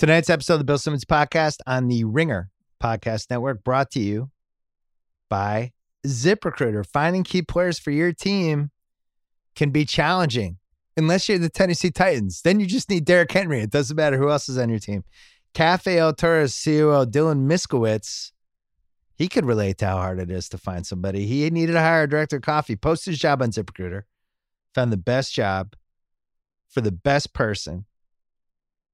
Tonight's episode of the Bill Simmons podcast on the Ringer Podcast Network brought to you by ZipRecruiter. Finding key players for your team can be challenging unless you're the Tennessee Titans. Then you just need Derrick Henry. It doesn't matter who else is on your team. Cafe El Tour's COO Dylan Miskowitz, he could relate to how hard it is to find somebody. He needed to hire a director of coffee, posted his job on ZipRecruiter, found the best job for the best person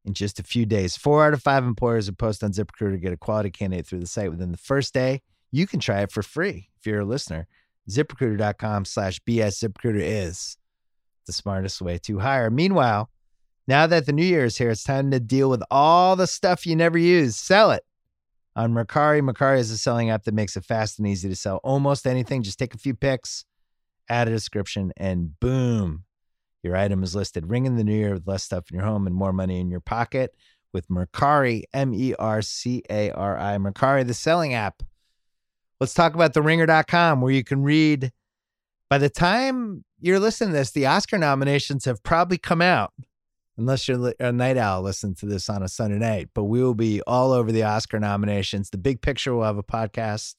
in just a few days. Four out of five employers who post on ZipRecruiter get a quality candidate through the site within the first day. You can try it for free if you're a listener. ZipRecruiter.com slash BS ZipRecruiter is the smartest way to hire. Meanwhile, now that the new year is here, it's time to deal with all the stuff you never use. Sell it on Mercari. Mercari is a selling app that makes it fast and easy to sell almost anything. Just take a few pics, add a description, and boom, your item is listed. Ring in the new year with less stuff in your home and more money in your pocket with Mercari, M E R C A R I. Mercari, the selling app. Let's talk about the ringer.com where you can read. By the time you're listening to this, the Oscar nominations have probably come out, unless you're a night owl listening to this on a Sunday night. But we will be all over the Oscar nominations. The big picture will have a podcast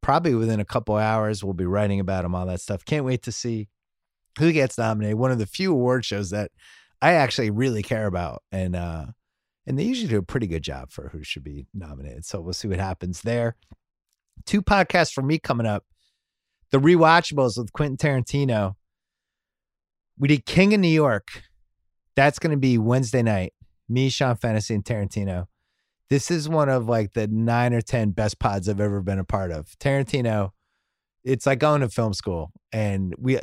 probably within a couple hours. We'll be writing about them, all that stuff. Can't wait to see who gets nominated. One of the few award shows that I actually really care about, and uh, and they usually do a pretty good job for who should be nominated. So we'll see what happens there. Two podcasts for me coming up: the rewatchables with Quentin Tarantino. We did King of New York. That's going to be Wednesday night. Me, Sean Fennessy, and Tarantino. This is one of like the nine or ten best pods I've ever been a part of. Tarantino, it's like going to film school, and we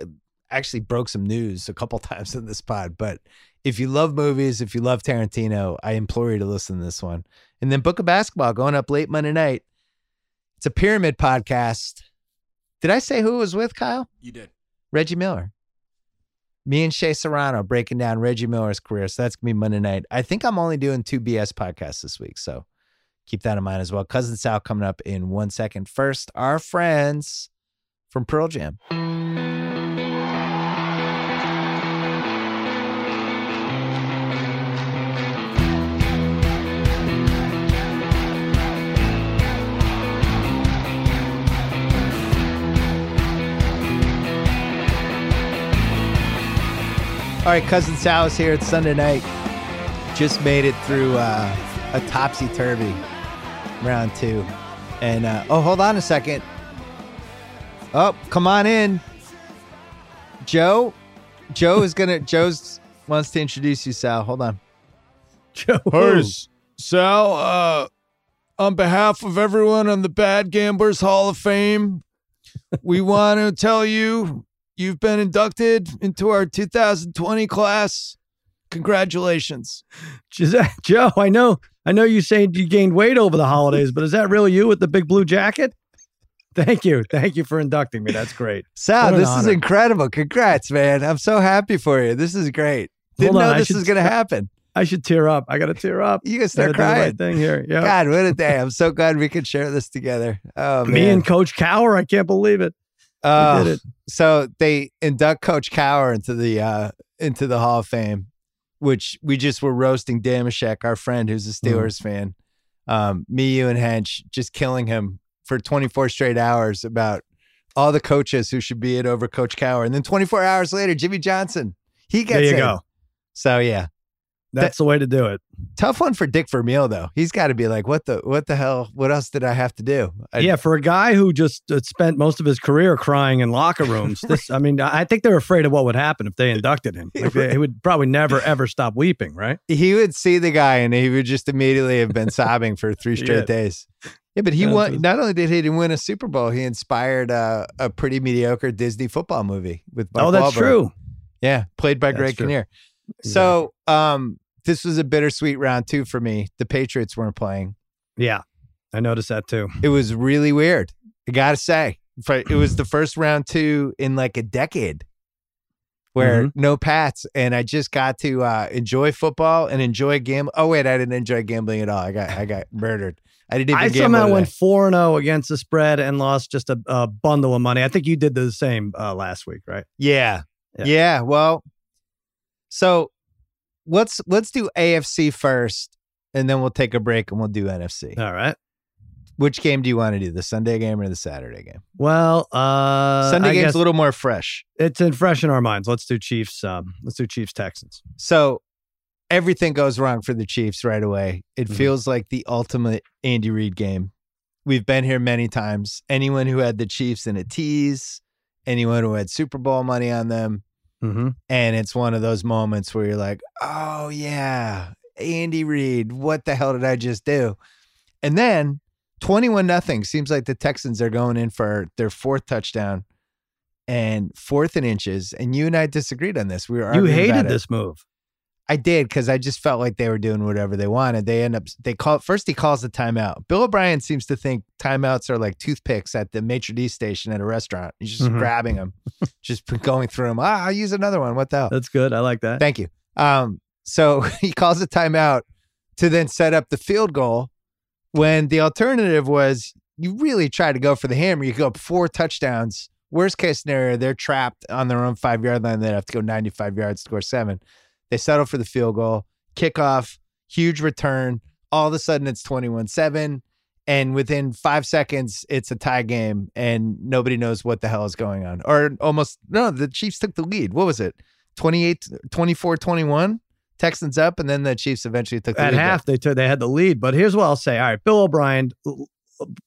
actually broke some news a couple times in this pod. But if you love movies, if you love Tarantino, I implore you to listen to this one. And then Book of Basketball going up late Monday night. It's a pyramid podcast. Did I say who it was with, Kyle? You did. Reggie Miller. Me and Shay Serrano breaking down Reggie Miller's career. So that's going to be Monday night. I think I'm only doing two BS podcasts this week. So keep that in mind as well. Cousin Sal coming up in one second. First, our friends from Pearl Jam. All right, cousin Sal is here. It's Sunday night. Just made it through uh, a topsy turvy round two, and uh, oh, hold on a second. Oh, come on in, Joe. Joe is gonna. Joe's wants to introduce you, Sal. Hold on. Joe. Hey, Sal, uh, on behalf of everyone on the Bad Gamblers Hall of Fame, we want to tell you you've been inducted into our 2020 class. Congratulations. Joe, I know, I know you saying you gained weight over the holidays, but is that really you with the big blue jacket? Thank you. Thank you for inducting me. That's great. Sal, this is incredible. Congrats, man. I'm so happy for you. This is great. Didn't Hold know this should- was gonna happen. I should tear up. I got to tear up. You can start crying. right thing here. Yeah. God, what a day. I'm so glad we could share this together. Oh Me man. and Coach Cowher, I can't believe it. Oh, did it. so they induct Coach Cowher into the uh into the Hall of Fame, which we just were roasting Damashek, our friend who's a Mm-hmm. Steelers fan. Um, me, you, and Hench just killing him for 24 straight hours about all the coaches who should be it over Coach Cowher. And then 24 hours later, Jimmy Johnson, he gets There you in. go. So yeah. That's the way to do it. Tough one for Dick Vermeil though. He's got to be like, what the what the hell? What else did I have to do? I, yeah, for a guy who just uh, spent most of his career crying in locker rooms, this, I mean, I think they're afraid of what would happen if they inducted him. Like, they- he would probably never, ever stop weeping, right? he would see the guy and he would just immediately have been sobbing for three straight Yeah. days. Yeah, but he won. Not only did he win a Super Bowl, he inspired uh, a pretty mediocre Disney football movie with. Mark oh, that's Wahlberg. true. Yeah, played by That's Greg true. Kinnear. So, um, this was a bittersweet round two for me. The Patriots weren't playing. Yeah, I noticed that too. It was really weird. I gotta say, it was the first round two in like a decade where Mm-hmm. no Pats, and I just got to uh, enjoy football and enjoy gambling. Oh wait, I didn't enjoy gambling at all. I got I got murdered. I didn't even. I somehow went four and zero against the spread and lost just a, a bundle of money. I think you did the same uh, last week, right? Yeah. Yeah. yeah. Well, so let's let's do AFC first. and then we'll take a break and we'll do NFC. All right. Which game do you want to do? The Sunday game or the Saturday game? Well, uh, Sunday I game's a little more fresh. it's in fresh in our minds. Let's do Chiefs. Um, let's do Chiefs Texans. So everything goes wrong for the Chiefs right away. It Mhm. feels like the ultimate Andy Reid game. We've been here many times. Anyone who had the Chiefs in a tease, anyone who had Super Bowl money on them, Mm-hmm. and it's one of those moments where you're like, "Oh yeah, Andy Reid, what the hell did I just do?" And then 21 nothing seems like the Texans are going in for their fourth touchdown and fourth and inches. And you and I disagreed on this. We were You hated this move. I did because I just felt like they were doing whatever they wanted. They end up they call first he calls the timeout. Bill O'Brien seems to think timeouts are like toothpicks at the maitre d station at a restaurant. He's just Mhm. grabbing them, just going through them. Ah, I'll use another one. What the hell? That's good. I like that. Thank you. Um, so he calls a timeout to then set up the field goal when the alternative was you really try to go for the hammer. You go up four touchdowns. Worst case scenario, they're trapped on their own five yard line. They have to go 95 yards to score seven. They settle for the field goal, kickoff, huge return. All of a sudden, it's 21 7. And within five seconds, it's a tie game, and nobody knows what the hell is going on. Or almost, no, the Chiefs took the lead. What was it? 28, 24 21? Texans up, and then the Chiefs eventually took the At lead. half, they took they had the lead. But here's what I'll say. All right, Bill O'Brien,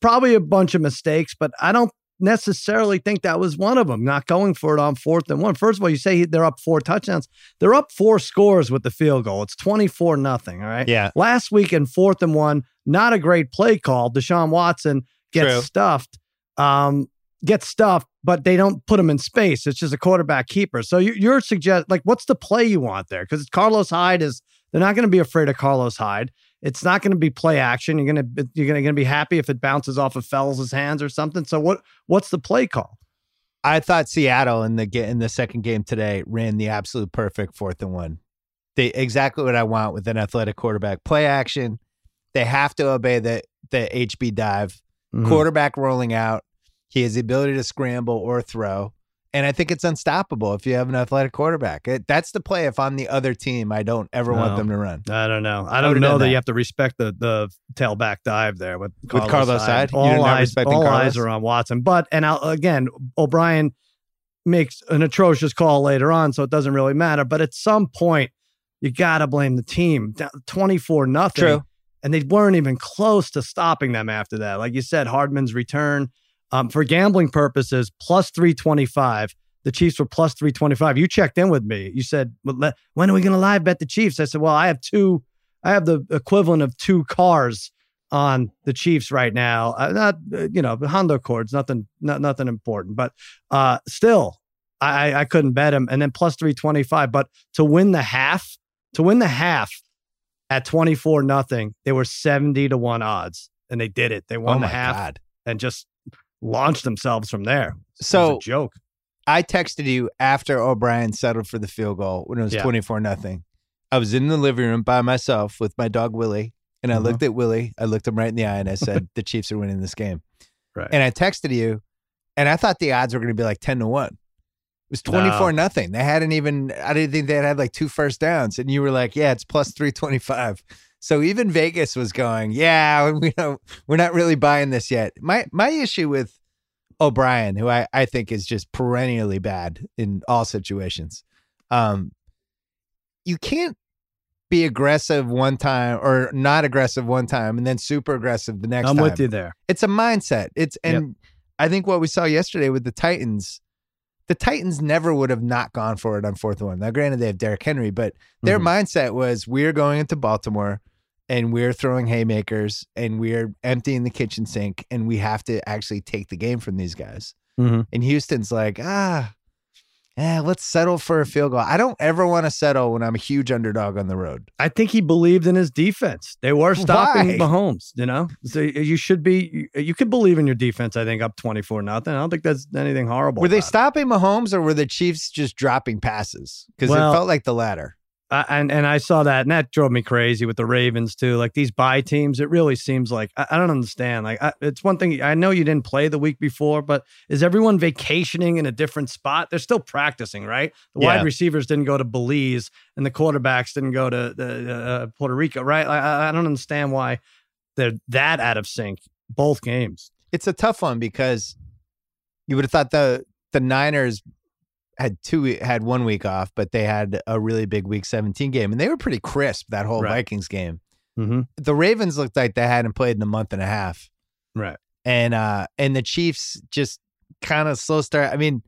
probably a bunch of mistakes, but I don't necessarily think that was one of them. Not going for it on fourth and one. First of all, you say they're up four touchdowns. They're up four scores with the field goal. It's twenty four nothing. All right. Yeah. Last week in fourth and one, not a great play call. Deshaun Watson gets True. stuffed. Um, gets stuffed, but they don't put him in space. It's just a quarterback keeper. So you, you're suggest like, what's the play you want there? Because Carlos Hyde is. They're not going to be afraid of Carlos Hyde. It's not going to be play action. You're going to you're going to be happy if it bounces off of Fells' hands or something. So what what's the play call? I thought Seattle in the in the second game today ran the absolute perfect fourth and one. They exactly what I want with an athletic quarterback. Play action. They have to obey the the HB dive. Mhm. Quarterback rolling out. He has the ability to scramble or throw. And I think it's unstoppable if you have an athletic quarterback. It, that's the play. If I'm the other team, I don't ever want them to run. I don't know. I I don't know that, that. you have to respect the the tailback dive there with Carlos, Carlos Hyde? You All eyes, all Carlos? eyes are on Watson. But and I'll, again, O'Brien makes an atrocious call later on, so it doesn't really matter. But at some point, you got to blame the team. Twenty four nothing. True. and they weren't even close to stopping them after that. Like you said, Hardman's return um, for gambling purposes plus three twenty five. The Chiefs were plus three twenty five. You checked in with me. You said, "When are we going to live bet the Chiefs?" I said, "Well, I have two. I have the equivalent of two cars on the Chiefs right now. Uh, not uh, you know Honda Accords, nothing, not nothing important, but uh, still, I I couldn't bet him. And then plus three twenty five. But to win the half, to win the half at 24 nothing, they were 70 to 1 odds and they did it. They won oh the half god! and just launched themselves from there. So a joke. I texted you after O'Brien settled for the field goal when it was 24 nothing. I was in the living room by myself with my dog Willie, and I Mhm. looked at Willie. I looked him right in the eye and I said, "The Chiefs are winning this game." Right. And I texted you, and I thought the odds were going to be like 10 to 1. It was 24 nothing. They hadn't even I didn't think they had had like two first downs and you were like, "Yeah, it's plus 325." So even Vegas was going, "Yeah, we don't we're not really buying this yet." My my issue with O'Brien, who I, I think is just perennially bad in all situations. Um, you can't be aggressive one time or not aggressive one time and then super aggressive the next I'm time. with you there. It's a mindset. It's and I think what we saw yesterday with the Titans, the Titans never would have not gone for it on fourth and one. Now, granted, they have Derrick Henry, but their Mhm. mindset was we're going into Baltimore and we're throwing haymakers and we're emptying the kitchen sink and we have to actually take the game from these guys. Mhm. And Houston's like, ah, eh, let's settle for a field goal. I don't ever want to settle when I'm a huge underdog on the road. I think he believed in his defense. They were stopping Why? Mahomes, you know? So you should be, you, you could believe in your defense, I think, up 24 nothing. I don't think that's anything horrible. Were they about it. stopping Mahomes or were the Chiefs just dropping passes? Because Well- it felt like the latter. Uh, and and I saw that, and that drove me crazy with the Ravens too. Like these bye teams, it really seems like I, I don't understand. Like I, it's one thing I know you didn't play the week before, but is everyone vacationing in a different spot? They're still practicing, right? The Yeah. wide receivers didn't go to Belize, and the quarterbacks didn't go to the, uh, Puerto Rico, right? I, I don't understand why they're that out of sync both games. It's a tough one because you would have thought the the Niners had two had one week off, but they had a really big week 17 game and they were pretty crisp that whole Right. Vikings game. Mm-hmm. The Ravens looked like they hadn't played in a month and a half. Right. And uh and the Chiefs just kind of slow start. I mean,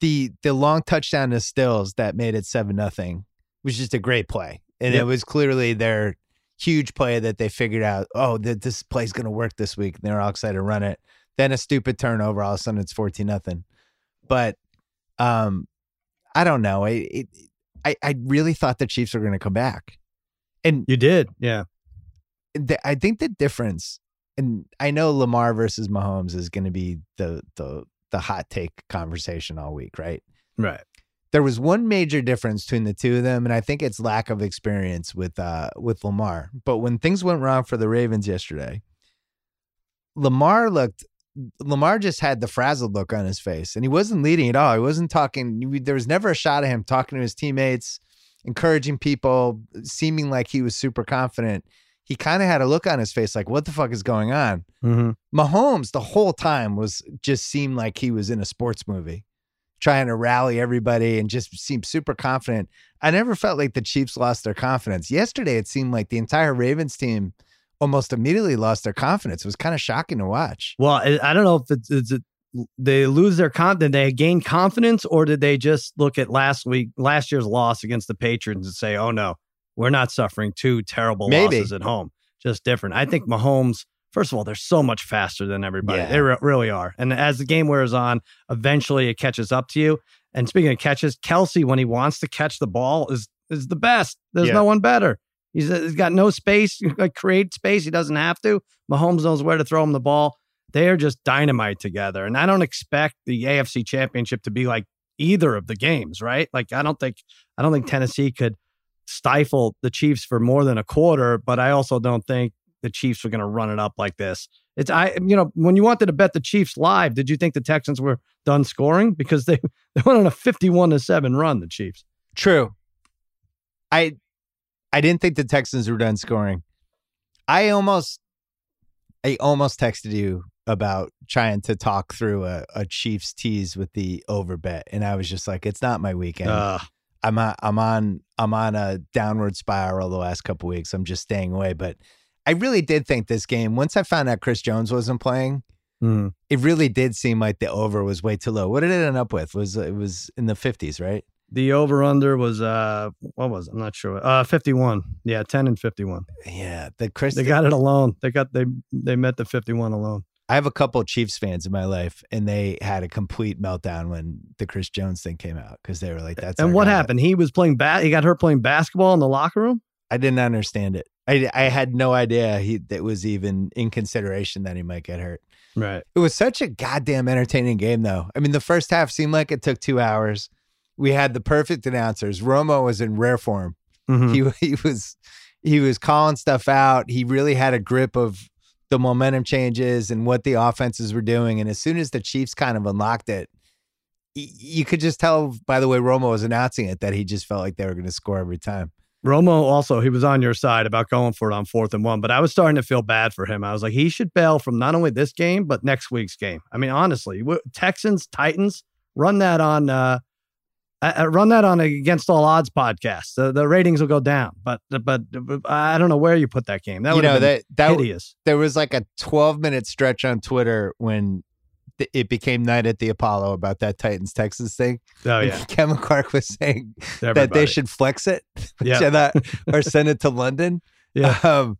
the the long touchdown to Stills that made it 7 nothing was just a great play. And Yep. it was clearly their huge play that they figured out, oh, that this play's going to work this week. And they were all excited to run it. Then a stupid turnover, all of a sudden it's 14 nothing. But um I don't know. I it, I I really thought the Chiefs were going to come back. And You did, yeah. the, I think the difference, and I know Lamar versus Mahomes is going to be the the the hot take conversation all week, right? Right. There was one major difference between the two of them, and I think it's lack of experience with uh with Lamar. But when things went wrong for the Ravens yesterday, Lamar looked Lamar just had the frazzled look on his face, and he wasn't leading at all. He wasn't talking. There was never a shot of him talking to his teammates, encouraging people, seeming like he was super confident. He kind of had a look on his face like, "What the fuck is going on?" Mm-hmm. Mahomes the whole time was just seemed like he was in a sports movie, trying to rally everybody and just seemed super confident. I never felt like the Chiefs lost their confidence. Yesterday, it seemed like the entire Ravens team almost immediately lost their confidence. It was kind of shocking to watch. Well, I, don't know if it's, it's they lose their con. Did they gain confidence, or did they just look at last week, last year's loss against the Patriots, and say, "Oh no, we're not suffering two terrible Maybe. losses at home, just different." I think Mahomes. First of all, they're so much faster than everybody. Yeah. They re- really are. And as the game wears on, eventually it catches up to you. And speaking of catches, Kelce, when he wants to catch the ball, is is the best. There's Yeah. no one better. He's, uh, he's got no space, like create space. He doesn't have to. Mahomes knows where to throw him the ball. They are just dynamite together. And I don't expect the AFC championship to be like either of the games, right? Like I don't think I don't think Tennessee could stifle the Chiefs for more than a quarter, but I also don't think the Chiefs are going to run it up like this. It's I you know, when you wanted to bet the Chiefs live, did you think the Texans were done scoring because they they went on a 51 to 7 run the Chiefs? True. I I didn't think the Texans were done scoring. I almost I almost texted you about trying to talk through a, a Chiefs tease with the over bet. And I was just like, it's not my weekend. Uh, I'm on, I'm on I'm on a downward spiral the last couple weeks. I'm just staying away. But I really did think this game, once I found out Chris Jones wasn't playing, hmm. it really did seem like the over was way too low. What did it end up with? Was it was in the fifties, right? The over under was uh what was it? I'm not sure. Uh 51. Yeah, 10 and 51. Yeah. The Chris They got it alone. They got they they met the 51 alone. I have a couple of Chiefs fans in my life, and they had a complete meltdown when the Chris Jones thing came out because they were like, "That's and what guy." happened? He was playing bat. He got hurt playing basketball in the locker room. I didn't understand it. I I had no idea he that was even in consideration that he might get hurt. Right. It was such a goddamn entertaining game, though. I mean, the first half seemed like it took two hours. We had the perfect announcers. Romo was in rare form. Mhm. He he was he was calling stuff out. He really had a grip of the momentum changes and what the offenses were doing. And as soon as the Chiefs kind of unlocked it, y- you could just tell by the way Romo was announcing it that he just felt like they were going to score every time. Romo also he was on your side about going for it on fourth and one, but I was starting to feel bad for him. I was like, he should bail from not only this game but next week's game. I mean, honestly, Texans Titans run that on uh, uh, run that on against all odds podcast. The, the ratings will go down, but but I don't know where you put that game. That you know that that hideous. there was like a 12 minute stretch on Twitter when th- it became night at the Apollo about that Titans Texas thing. Oh And yeah, Kevin Clark was saying that they should flex it, Yeah. Or send it to London. Yeah. Um,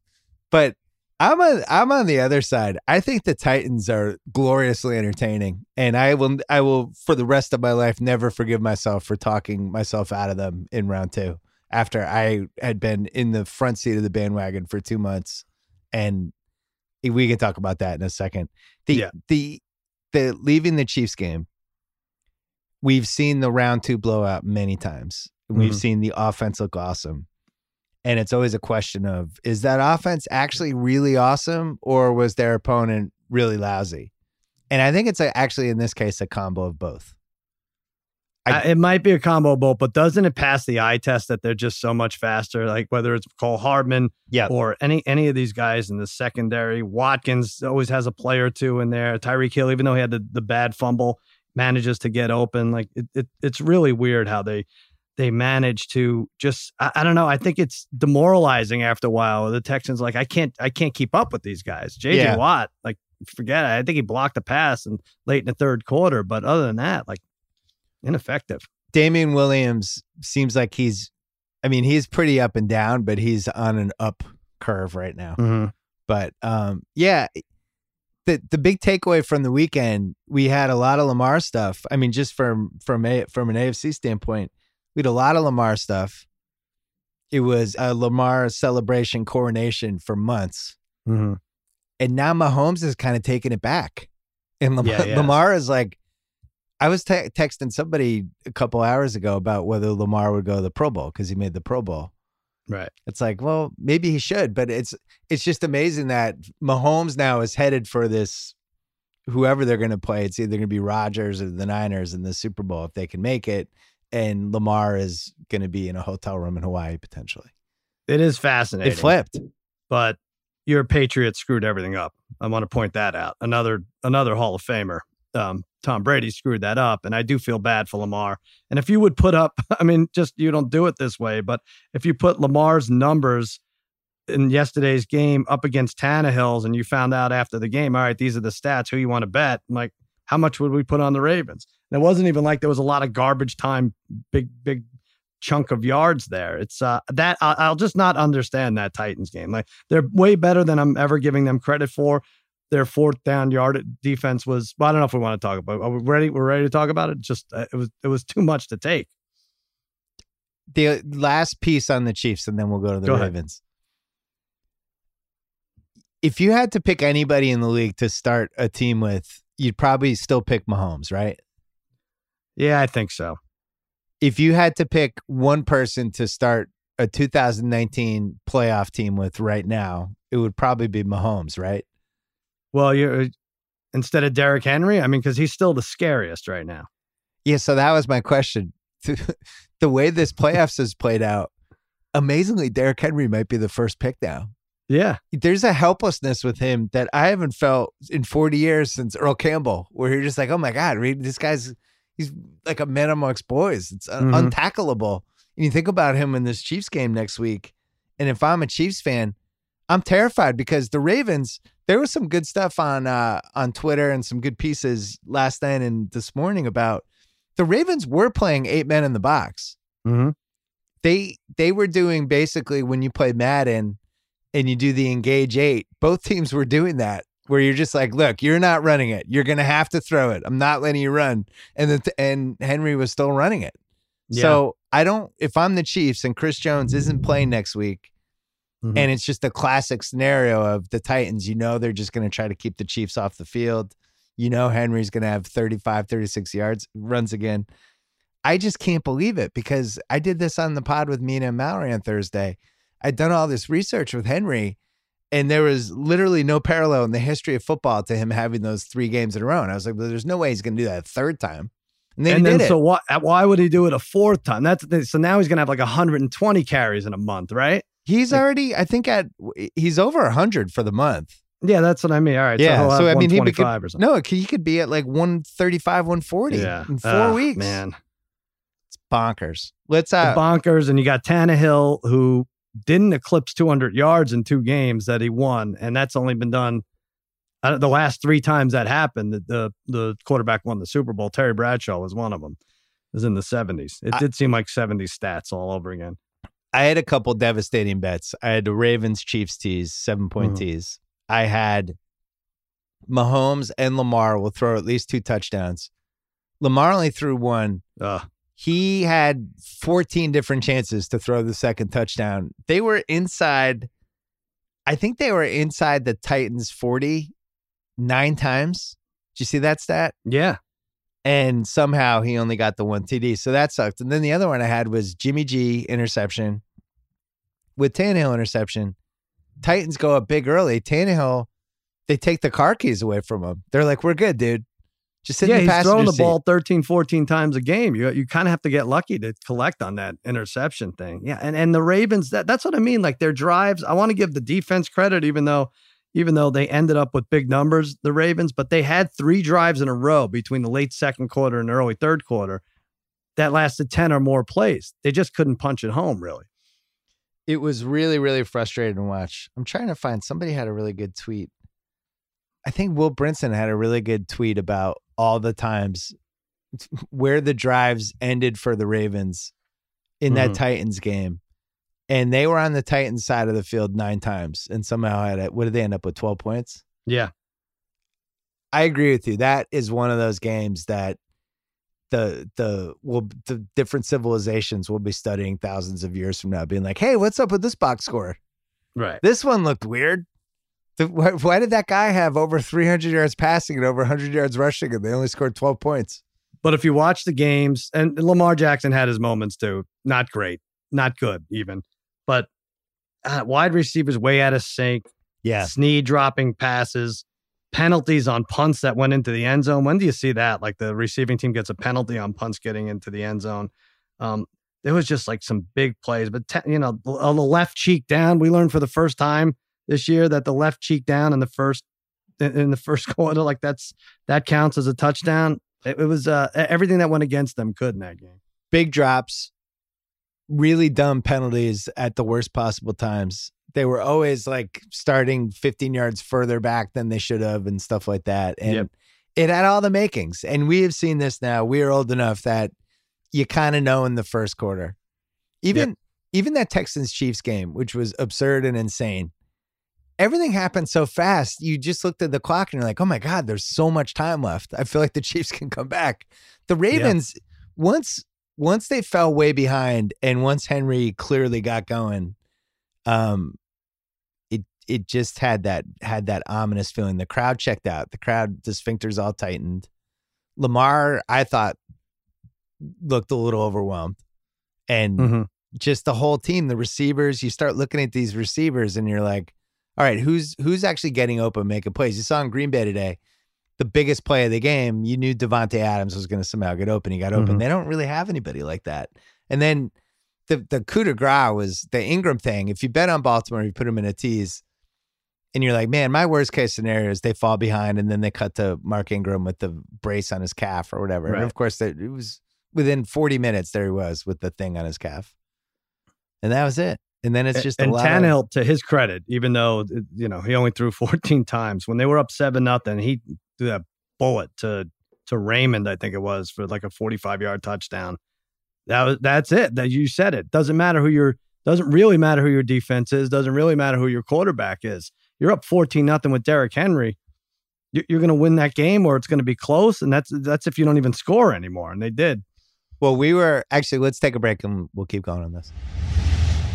but I'm on I'm on the other side. I think the Titans are gloriously entertaining, and I will I will for the rest of my life never forgive myself for talking myself out of them in round two after I had been in the front seat of the bandwagon for two months, and we can talk about that in a second. The Yeah. the the leaving the Chiefs game. We've seen the round two blowout many times. we've Mhm. seen the offense look awesome. And it's always a question of is that offense actually really awesome or was their opponent really lousy? And I think it's a, actually in this case a combo of both. I- it might be a combo bolt, but doesn't it pass the eye test that they're just so much faster? Like whether it's Cole Hardman Yeah. or any any of these guys in the secondary. Watkins always has a play or two in there. Tyreek Hill, even though he had the, the bad fumble, manages to get open. Like it, it it's really weird how they they manage to just I, I don't know. I think it's demoralizing after a while. The Texans like I can't I can't keep up with these guys. JJ Yeah. Watt, like forget it. I think he blocked a pass and late in the third quarter, but other than that, like ineffective. Damien Williams seems like he's I mean, he's pretty up and down, but he's on an up curve right now. Mm-hmm. But um, yeah, the the big takeaway from the weekend, we had a lot of Lamar stuff. I mean, just from from a from an AFC standpoint, we had a lot of Lamar stuff. It was a Lamar celebration coronation for months, Mm-hmm. and now Mahomes is kind of taking it back. And Lamar, Yeah, has. Lamar is like, I was te- texting somebody a couple hours ago about whether Lamar would go to the Pro Bowl because he made the Pro Bowl. Right. It's like, well, maybe he should, but it's it's just amazing that Mahomes now is headed for this. Whoever they're going to play, it's either going to be Rodgers or the Niners in the Super Bowl if they can make it, and Lamar is going to be in a hotel room in Hawaii potentially. It is fascinating. It flipped. but your Patriots screwed everything up. I want to point that out. Another another Hall of Famer, um, Tom Brady screwed that up, and I do feel bad for Lamar. And if you would put up, I mean, just you don't do it this way, but if you put Lamar's numbers in yesterday's game up against Tannehill's, and you found out after the game, all right, these are the stats. Who you want to bet? I'm like, how much would we put on the Ravens? And it wasn't even like there was a lot of garbage time, big big chunk of yards there. It's uh that I- I'll just not understand that Titans game. Like they're way better than I'm ever giving them credit for. Their fourth down yard defense was. Well, I don't know if we want to talk about. Are we ready? We're ready to talk about it. Just uh, it was it was too much to take. The last piece on the Chiefs, and then we'll go to the Go ahead. Ravens. If you had to pick anybody in the league to start a team with, you'd probably still pick Mahomes, right? Yeah, I think so. if you had to pick one person to start a 2019 playoff team with right now, it would probably be Mahomes, right? Well, you're uh, instead of Derrick Henry. I mean, because he's still the scariest right now. Yeah, so that was my question. the way this playoffs has played out, amazingly, Derrick Henry might be the first pick now. Yeah, There's a helplessness with him that I haven't felt in 40 years since Earl Campbell, where you're just like, oh my God, Reed, this guy's he's like a man amongst boys. It's un- Mhm. untackleable. And you think about him in this Chiefs game next week. And if I'm a Chiefs fan, I'm terrified because the Ravens, there was some good stuff on uh on Twitter and some good pieces last night and this morning about the Ravens were playing eight men in the box. mm-hmm. They they were doing basically when you play Madden and you do the engage eight, both teams were doing that where you're just like, look, you're not running it. You're gonna have to throw it. I'm not letting you run. And the, and Henry was still running it. Yeah. So I don't if I'm the Chiefs and Chris Jones isn't playing next week, Mhm. and it's just a classic scenario of the Titans, you know they're just gonna try to keep the Chiefs off the field. You know Henry's gonna have 35, 36 yards, runs again. I just can't believe it because I did this on the pod with Mina and Mallory on Thursday. I'd done all this research with Henry, and there was literally no parallel in the history of football to him having those three games in a row. And I was like, well, there's no way he's going to do that a third time. And then and he then so it. what? Why would he do it a fourth time? That's the so now he's gonna have like 120 carries in a month, right? He's like- already, I think, at he's over 100 for the month. Yeah, that's what I mean. All right, Yeah, so, so, I mean, he could- 125 or something. No, he could be at like 135, 140 yeah, in four Ugh, weeks. man. It's bonkers. Let's The uh, bonkers, and you got Tannehill who didn't eclipse 200 yards in two games that he won, and that's only been done uh, the last three times that happened. The, the the quarterback won the Super Bowl. Terry Bradshaw was one of them. It was in the 70s. It I- did seem like 70s stats all over again. I had a couple devastating bets. I had the Ravens Chiefs tease, seven point Mhm. tease. I had Mahomes and Lamar will throw at least two touchdowns. Lamar only threw one. He had 14 different chances to throw the second touchdown. They were inside, I think they were inside the Titans 40 nine times. Did you see that stat? yeah, and somehow he only got the one TD. So that sucked. And then the other one I had was Jimmy G interception with Tannehill interception. Titans go up big early. Tannehill, they take the car keys away from him. They're like, "We're good, dude. Just sit yeah, the he's throwing passenger the seat." ball 13, 14 times a game. You you kind of have to get lucky to collect on that interception thing. Yeah, and and the Ravens that that's what I mean. Like their drives, I want to give the defense credit, even though even though they ended up with big numbers, the Ravens, but they had three drives in a row between the late second quarter and early third quarter that lasted ten or more plays. They just couldn't punch it home, really. It was really, really frustrating to watch. I'm trying to find somebody had a really good tweet. I think Will Brinson had a really good tweet about all the times where the drives ended for the Ravens in that Mhm. Titans game. And they were on the Titans side of the field nine times and somehow had it. What did they end up with? 12 points? Yeah, I agree with you. That is one of those games that the the will the different civilizations will be studying thousands of years from now, being like, "Hey, what's up with this box score? right. This one looked weird. The, why, why did that guy have over 300 yards passing and over 100 yards rushing, and they only scored 12 points? But if you watch the games, and Lamar Jackson had his moments too, not great, not good even, but uh, wide receivers way out of sync. Yeah, Snead dropping passes, penalties on punts that went into the end zone. When do you see that? Like the receiving team gets a penalty on punts getting into the end zone. Um, there was just like some big plays, but te- you know, the, the left cheek down. We learned for the first time this year that the left cheek down in the first in the first quarter, like that's that counts as a touchdown. It, it was uh, everything that went against them could in that game. big drops, really dumb penalties at the worst possible times. They were always like starting 15 yards further back than they should have and stuff like that. And Yep. it had all the makings. And we have seen this now. We are old enough that you kind of know in the first quarter. Even even that Texans Chiefs game, which was absurd and insane. Everything happened so fast. You just looked at the clock and you're like, "Oh my god, there's so much time left. I feel like the Chiefs can come back." The Ravens once once they fell way behind and once Henry clearly got going, um it it just had that had that ominous feeling. The crowd checked out. The crowd the sphincters all tightened. Lamar, I thought looked a little overwhelmed. And just the whole team, the receivers, you start looking at these receivers and you're like, all right, who's who's actually getting open, making plays? You saw in Green Bay today, the biggest play of the game, you knew Davante Adams was going to somehow get open. He got open. Mhm. They don't really have anybody like that. And then the the coup de grace was the Ingram thing. If you bet on Baltimore, you put them in a tease, and you're like, man, my worst case scenario is they fall behind and then they cut to Mark Ingram with the brace on his calf or whatever. And of course, that it was within 40 minutes. There he was with the thing on his calf, and that was it. And then it's just and a lot of Tannehill, to his credit, even though uh, you know he only threw 14 times when they were up seven nothing, he threw that bullet to to Raymond, I think it was, for like a 45 yard touchdown. That was that's it. That you said it. Doesn't matter who your doesn't really matter who your defense is. Doesn't really matter who your quarterback is. You're up 14 nothing with Derrick Henry. You're going to win that game, or it's going to be close, and that's that's if you don't even score anymore. And they did. Well, we were actually, let's take a break and we'll keep going on this.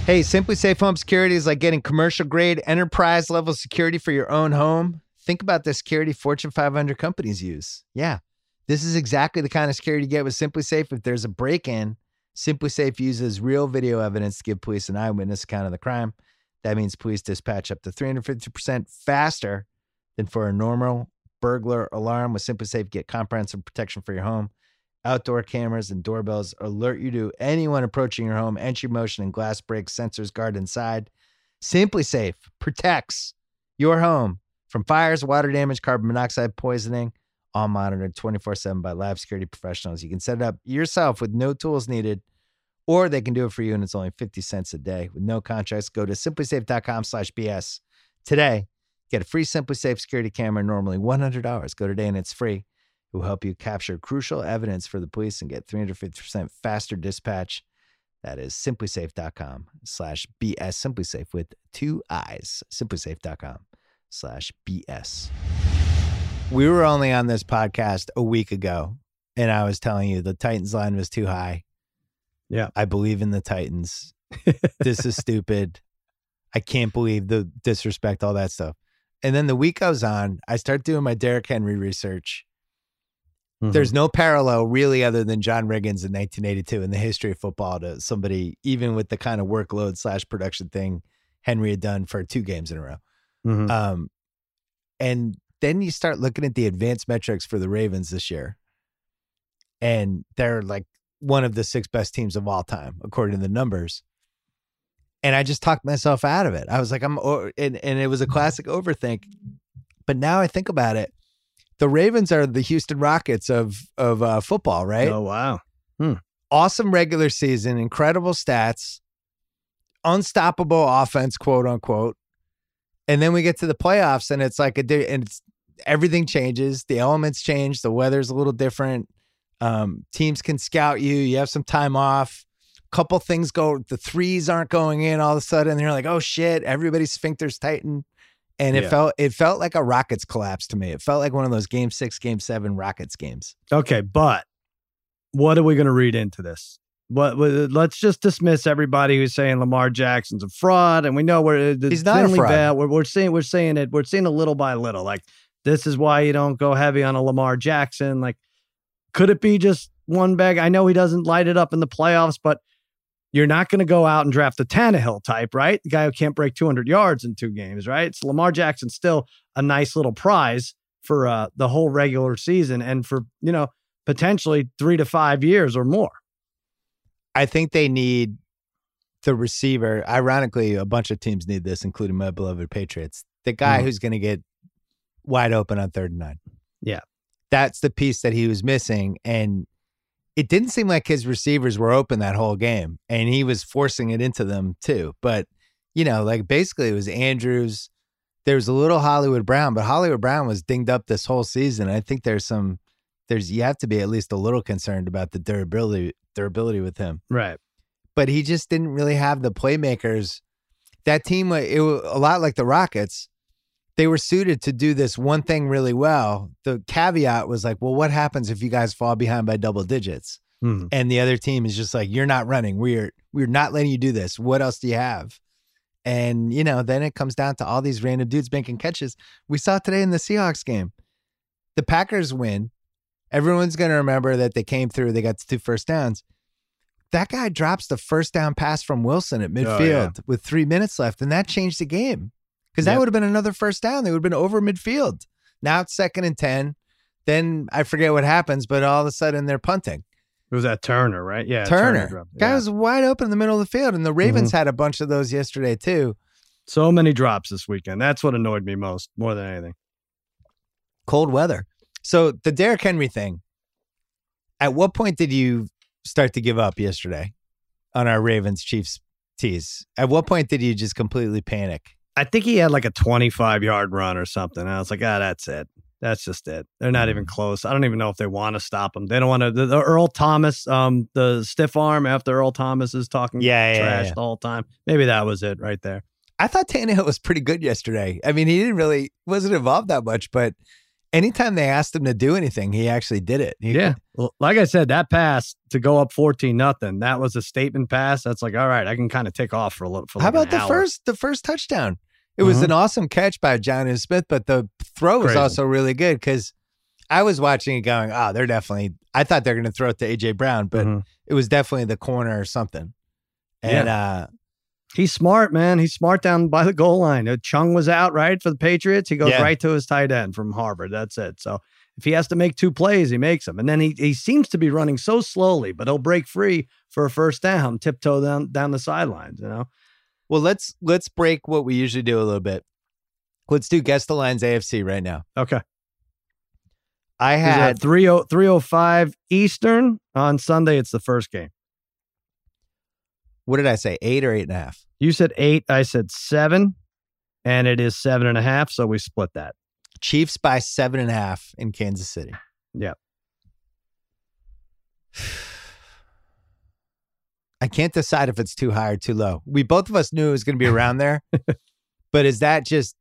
Hey, SimpliSafe Home Security is like getting commercial grade enterprise level security for your own home. Think about the security Fortune 500 companies use. Yeah, this is exactly the kind of security you get with SimpliSafe. If there's a break in, SimpliSafe uses real video evidence to give police an eyewitness account of the crime. That means police dispatch up to 350% faster than for a normal burglar alarm. With SimpliSafe, get comprehensive protection for your home. Outdoor cameras and doorbells alert you to anyone approaching your home. Entry motion and glass breaks sensors guard inside. SimpliSafe protects your home from fires, water damage, carbon monoxide poisoning, all monitored 24 7 by live security professionals. You can set it up yourself with no tools needed, or they can do it for you, and it's only 50 cents a day with no contracts. Go to simplisafe.com slash BS today. Get a free SimpliSafe security camera, normally $100. Go today and it's free. It will help you capture crucial evidence for the police and get 350% faster dispatch. That is simplisafe.com slash BS. SimpliSafe with two eyes. SimpliSafe.com slash BS. We were only on this podcast a week ago, and I was telling you the Titans line was too high. Yeah. I believe in the Titans. this is stupid. I can't believe the disrespect, all that stuff. And then the week goes on, I start doing my Derrick Henry research. Mhm. There's no parallel really other than John Riggins in 1982 in the history of football to somebody, even with the kind of workload slash production thing Henry had done for two games in a row. Mhm. Um, and then you start looking at the advanced metrics for the Ravens this year, and they're like one of the six best teams of all time according to the numbers. And I just talked myself out of it. I was like, I'm, and and it was a classic overthink. But now I think about it, the Ravens are the Houston Rockets of of uh, football, right? Oh wow. awesome regular season, incredible stats, unstoppable offense, quote unquote. And then we get to the playoffs, and it's like a di- and it's everything changes. The elements change. The weather's a little different. Um, teams can scout you. You have some time off. A couple things go. The threes aren't going in all of a sudden. And you're like, oh shit! Everybody's sphincters tighten. And it Yeah. felt it felt like a Rockets collapse to me. It felt like one of those game six, game seven Rockets games. Okay, but what are we going to read into this? What, what? Let's just dismiss everybody who's saying Lamar Jackson's a fraud, and we know we're uh, He's not a fraud. We're, we're saying we're saying it. We're seeing it little by little. Like this is why you don't go heavy on a Lamar Jackson. Like, could it be just one bag? I know he doesn't light it up in the playoffs, but you're not going to go out and draft a Tannehill type, right? The guy who can't break 200 yards in two games, right? It's Lamar Jackson still a nice little prize for uh, the whole regular season and for you know potentially three to five years or more. I think they need the receiver. Ironically, a bunch of teams need this, including my beloved Patriots. The guy Mhm. who's going to get wide open on third and nine. Yeah. That's the piece that he was missing. And it didn't seem like his receivers were open that whole game. And he was forcing it into them too. But, you know, like basically it was Andrews. There was a little Hollywood Brown, but Hollywood Brown was dinged up this whole season. I think there's some, there's, you have to be at least a little concerned about the durability, durability with him Right. but he just didn't really have the playmakers. That team, it was a lot like the Rockets. They were suited to do this one thing really well. The caveat was like, well, what happens if you guys fall behind by double digits? Mhm. And the other team is just like, you're not running. We're we're not letting you do this. What else do you have? And you know, then it comes down to all these random dudes making catches. We saw today in the Seahawks game. The Packers win. Everyone's going to remember that they came through. They got the two first downs. That guy drops the first down pass from Wilson at midfield Oh, yeah. with three minutes left, and that changed the game because that would have been another first down. They would have been over midfield. Now it's second and 10. Then I forget what happens, but all of a sudden they're punting. It was that Turner, right? Yeah, Turner. dropped- Guy was wide open in the middle of the field, and the Ravens mm-hmm. had a bunch of those yesterday too. so many drops this weekend. That's what annoyed me most, more than anything. Cold weather. So the Derrick Henry thing. At what point did you start to give up yesterday on our Ravens Chiefs tease? At what point did you just completely panic? I think he had like a 25 yard run or something. And I was like, ah, that's it. That's just it. They're not even close. I don't even know if they want to stop him. They don't want to. The, the Earl Thomas, um, the stiff arm after Earl Thomas is talking Yeah, yeah, trash yeah. the whole time. Maybe that was it right there. I thought Tannehill was pretty good yesterday. I mean, he didn't really wasn't involved that much, but anytime they asked him to do anything, he actually did it. He- Yeah. Well, like I said, that pass to go up 14 nothing, that was a statement pass. That's like, all right, I can kind of take off for a little. For How like an about the hour. first the first touchdown? It was Mhm. an awesome catch by Jonnu Smith, but the throw was Crazy. also really good because I was watching it going, oh, they're definitely. I thought they're going to throw it to AJ Brown, but Mhm. it was definitely the corner or something. And uh, He's smart, man. He's smart down by the goal line. Uh, Chung was out, right, for the Patriots. He goes Yeah. right to his tight end from Harvard. That's it. So if he has to make two plays, he makes them. And then he, he seems to be running so slowly, but he'll break free for a first down, tiptoe down down the sidelines, you know? Well, let's let's break what we usually do a little bit. Let's do guess the lines AFC right now. Okay. I had it 30 305 Eastern on Sunday? It's the first game. what did I say? Eight or eight and a half? You said eight. I said seven. And it is seven and a half. So we split that. Chiefs by seven and a half in Kansas City. Yeah. I can't decide if it's too high or too low. We both of us knew it was going to be around there, but is that just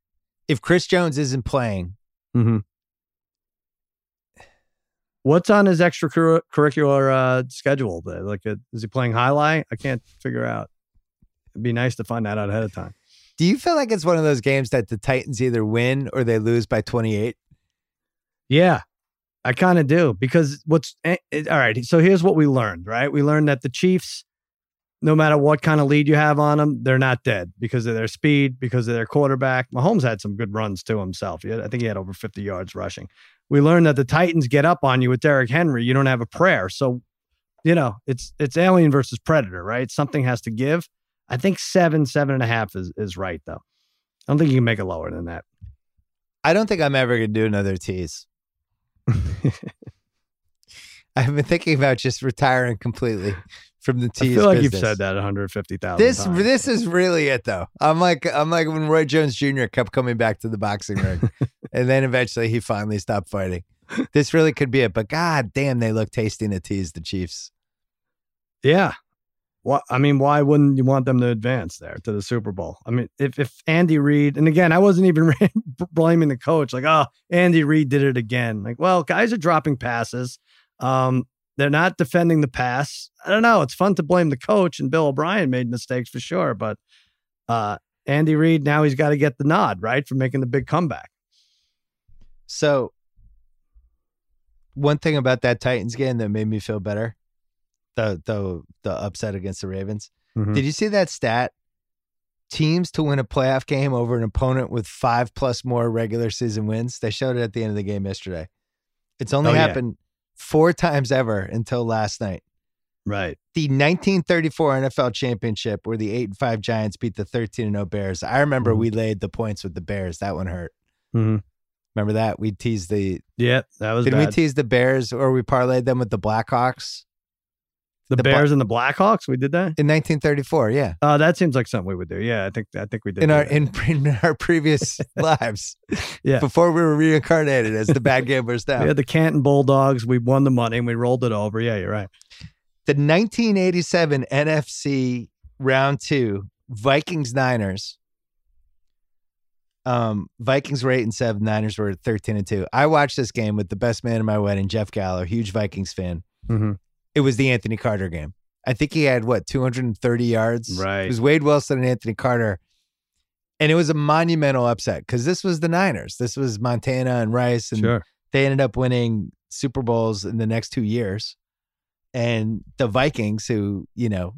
if Chris Jones isn't playing? Mm-hmm. What's on his extracurricular uh, schedule? Like, uh is he playing highlight? I can't figure out. It'd be nice to find that out ahead of time. Do you feel like it's one of those games that the Titans either win or they lose by 28? Yeah, I kind of do because what's eh, all right. So here's what we learned, right? We learned that the Chiefs, no matter what kind of lead you have on them, they're not dead because of their speed, because of their quarterback. Mahomes had some good runs to himself. Had- I think he had over 50 yards rushing. We learned that the Titans get up on you with Derrick Henry. You don't have a prayer. So, you know, it's it's alien versus predator, right? Something has to give. I think seven, seven and a half is is right though. I don't think you can make it lower than that. I don't think I'm ever going to do another tease. I've been thinking about just retiring completely from the I feel like you've said that 150,000 This times. this is really it though. I'm like I'm like when Roy Jones Jr. kept coming back to the boxing ring, and then eventually he finally stopped fighting. This really could be it. But god damn, they look tasty to tease the Chiefs. Yeah. What I mean, why wouldn't you want them to advance there to the Super Bowl? I mean, if if Andy Reid, and again, I wasn't even blaming the coach, like, oh, Andy Reid did it again. Like, well, guys are dropping passes. Um, they're not defending the pass. I don't know. It's fun to blame the coach, and Bill O'Brien made mistakes for sure, but uh, Andy Reid now he's got to get the nod right for making the big comeback. So one thing about that Titans game that made me feel better, the the the upset against the Ravens. Mhm. Did you see that stat? Teams to win a playoff game over an opponent with five plus more regular season wins. They showed it at the end of the game yesterday. It's only Oh, yeah. Four times ever until last night. Right. The 1934 NFL championship where the 8 and 5 Giants beat the 13 and 0 Bears. I remember Mhm. we laid the points with the Bears. That one hurt. Mhm. Remember that? We teased the Yeah, that was Did we tease the Bears or we parlayed them with the Blackhawks the, the Bla- Bears and the Blackhawks. We did that. in 1934? Yeah. Uh, that seems like something we would do. Yeah, I think I think we did In our in, in our previous lives. Yeah. Before we were reincarnated as the bad gamblers now. We had the Canton Bulldogs. We won the money and we rolled it over. Yeah, you're right. the 1987 NFC round two, Vikings Niners. Um, Vikings were eight and seven, Niners were 13 and two. I watched this game with the best man in my wedding, Jeff Gallo, huge Vikings fan. Mm-hmm. It was the Anthony Carter game. I think he had what 230 yards. Right. It was Wade Wilson and Anthony Carter. And it was a monumental upset because this was the Niners. This was Montana and Rice, and Sure. they ended up winning Super Bowls in the next two years. And the Vikings, who, you know,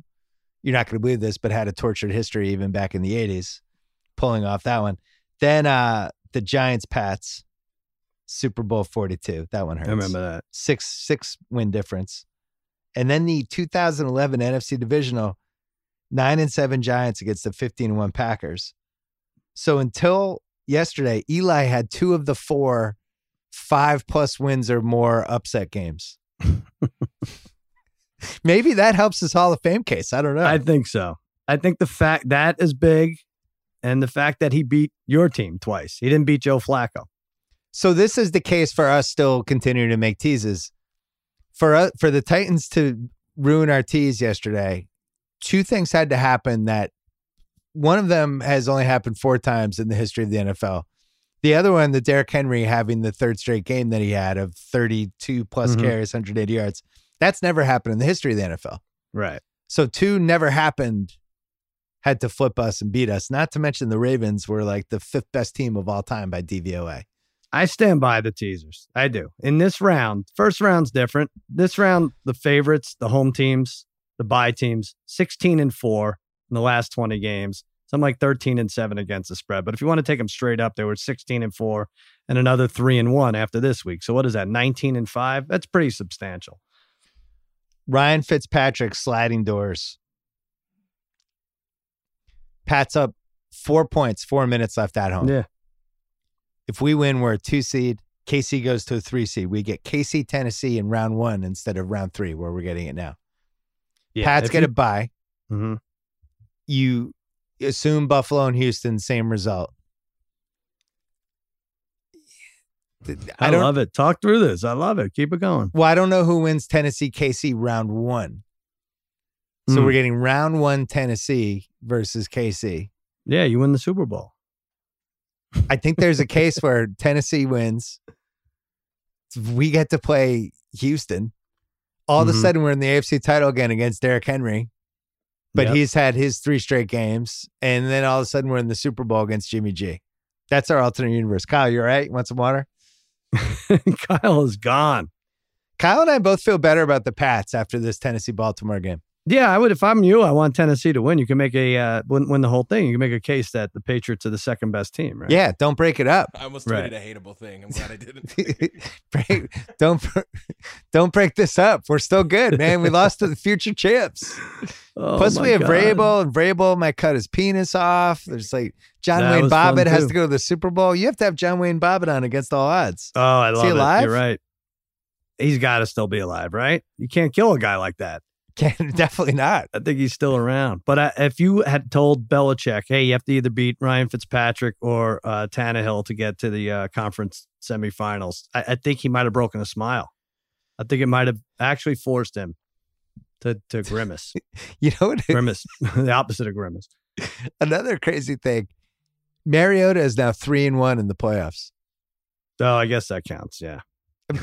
you're not going to believe this, but had a tortured history even back in the 80s, pulling off that one. Then uh the Giants Pats, Super Bowl 42. That one hurts. I remember that. Six six win difference. And then the 2011 NFC divisional, nine and seven Giants against the 15 and one Packers. So until yesterday, Eli had two of the four five plus wins or more upset games. Maybe that helps his Hall of Fame case. I don't know. I think so. I think the fact that is big and the fact that he beat your team twice. He didn't beat Joe Flacco. so this is the case for us still continuing to make teases. For us, for the Titans to ruin our tease yesterday, two things had to happen that one of them has only happened four times in the history of the NFL. The other one, the Derrick Henry having the third straight game that he had of 32 plus Mhm. carries, 180 yards. That's never happened in the history of the NFL. Right. So two never happened, had to flip us and beat us. Not to mention the Ravens were like the fifth best team of all time by DVOA. I stand by the teasers. I do. In this round, first round's different. This round, the favorites, the home teams, the bye teams, 16 and 4 in the last 20 games. Some like 13 and 7 against the spread. But if you want to take them straight up, they were 16 and 4 and another 3 and 1 after this week. So what is that? 19 and 5? That's pretty substantial. Ryan Fitzpatrick sliding doors. Pat's up four points, four minutes left at home. Yeah. If we win, we're a two seed. KC goes to a three seed. We get KC, Tennessee in round one instead of round three, where we're getting it now. Pats going to bye. Mhm. You assume Buffalo and Houston, same result. I, I love it. Talk through this. I love it. Keep it going. Well, I don't know who wins Tennessee KC round one. So Hmm. we're getting round one Tennessee versus KC. Yeah, you win the Super Bowl. I think there's a case where Tennessee wins. We get to play Houston. All of a Mhm. sudden, we're in the AFC title again against Derrick Henry, but Yep. he's had his three straight games. And then all of a sudden, we're in the Super Bowl against Jimmy G. That's our alternate universe. Kyle, you all right? You want some water? Kyle is gone. Kyle and I both feel better about the Pats after this Tennessee Baltimore game. Yeah, I would. If I'm you, I want Tennessee to win. You can make a uh, win, win the whole thing. You can make a case that the Patriots are the second best team, right? Yeah, don't break it up. I almost Right. tweeted a hateable thing. I'm glad I didn't. break, don't don't break this up. We're still good, man. We lost to the future champs. Oh, Plus, we have God. Vrabel, and Vrabel might cut his penis off. There's like John That Wayne was Bobbitt has to go to the Super Bowl. You have to have John Wayne Bobbitt on against all odds. Oh, I Is love he it. alive? You're right. He's got to still be alive, right? You can't kill a guy like that. Can definitely not. I think he's still around. But uh, if you had told Belichick, hey, you have to either beat Ryan Fitzpatrick or uh, Tannehill to get to the uh, conference semifinals, I, I think he might have broken a smile. I think it might have actually forced him to to grimace. You know what? grimace, the opposite of grimace. Another crazy thing. Mariota is now three and one in the playoffs. Oh, I guess that counts. Yeah.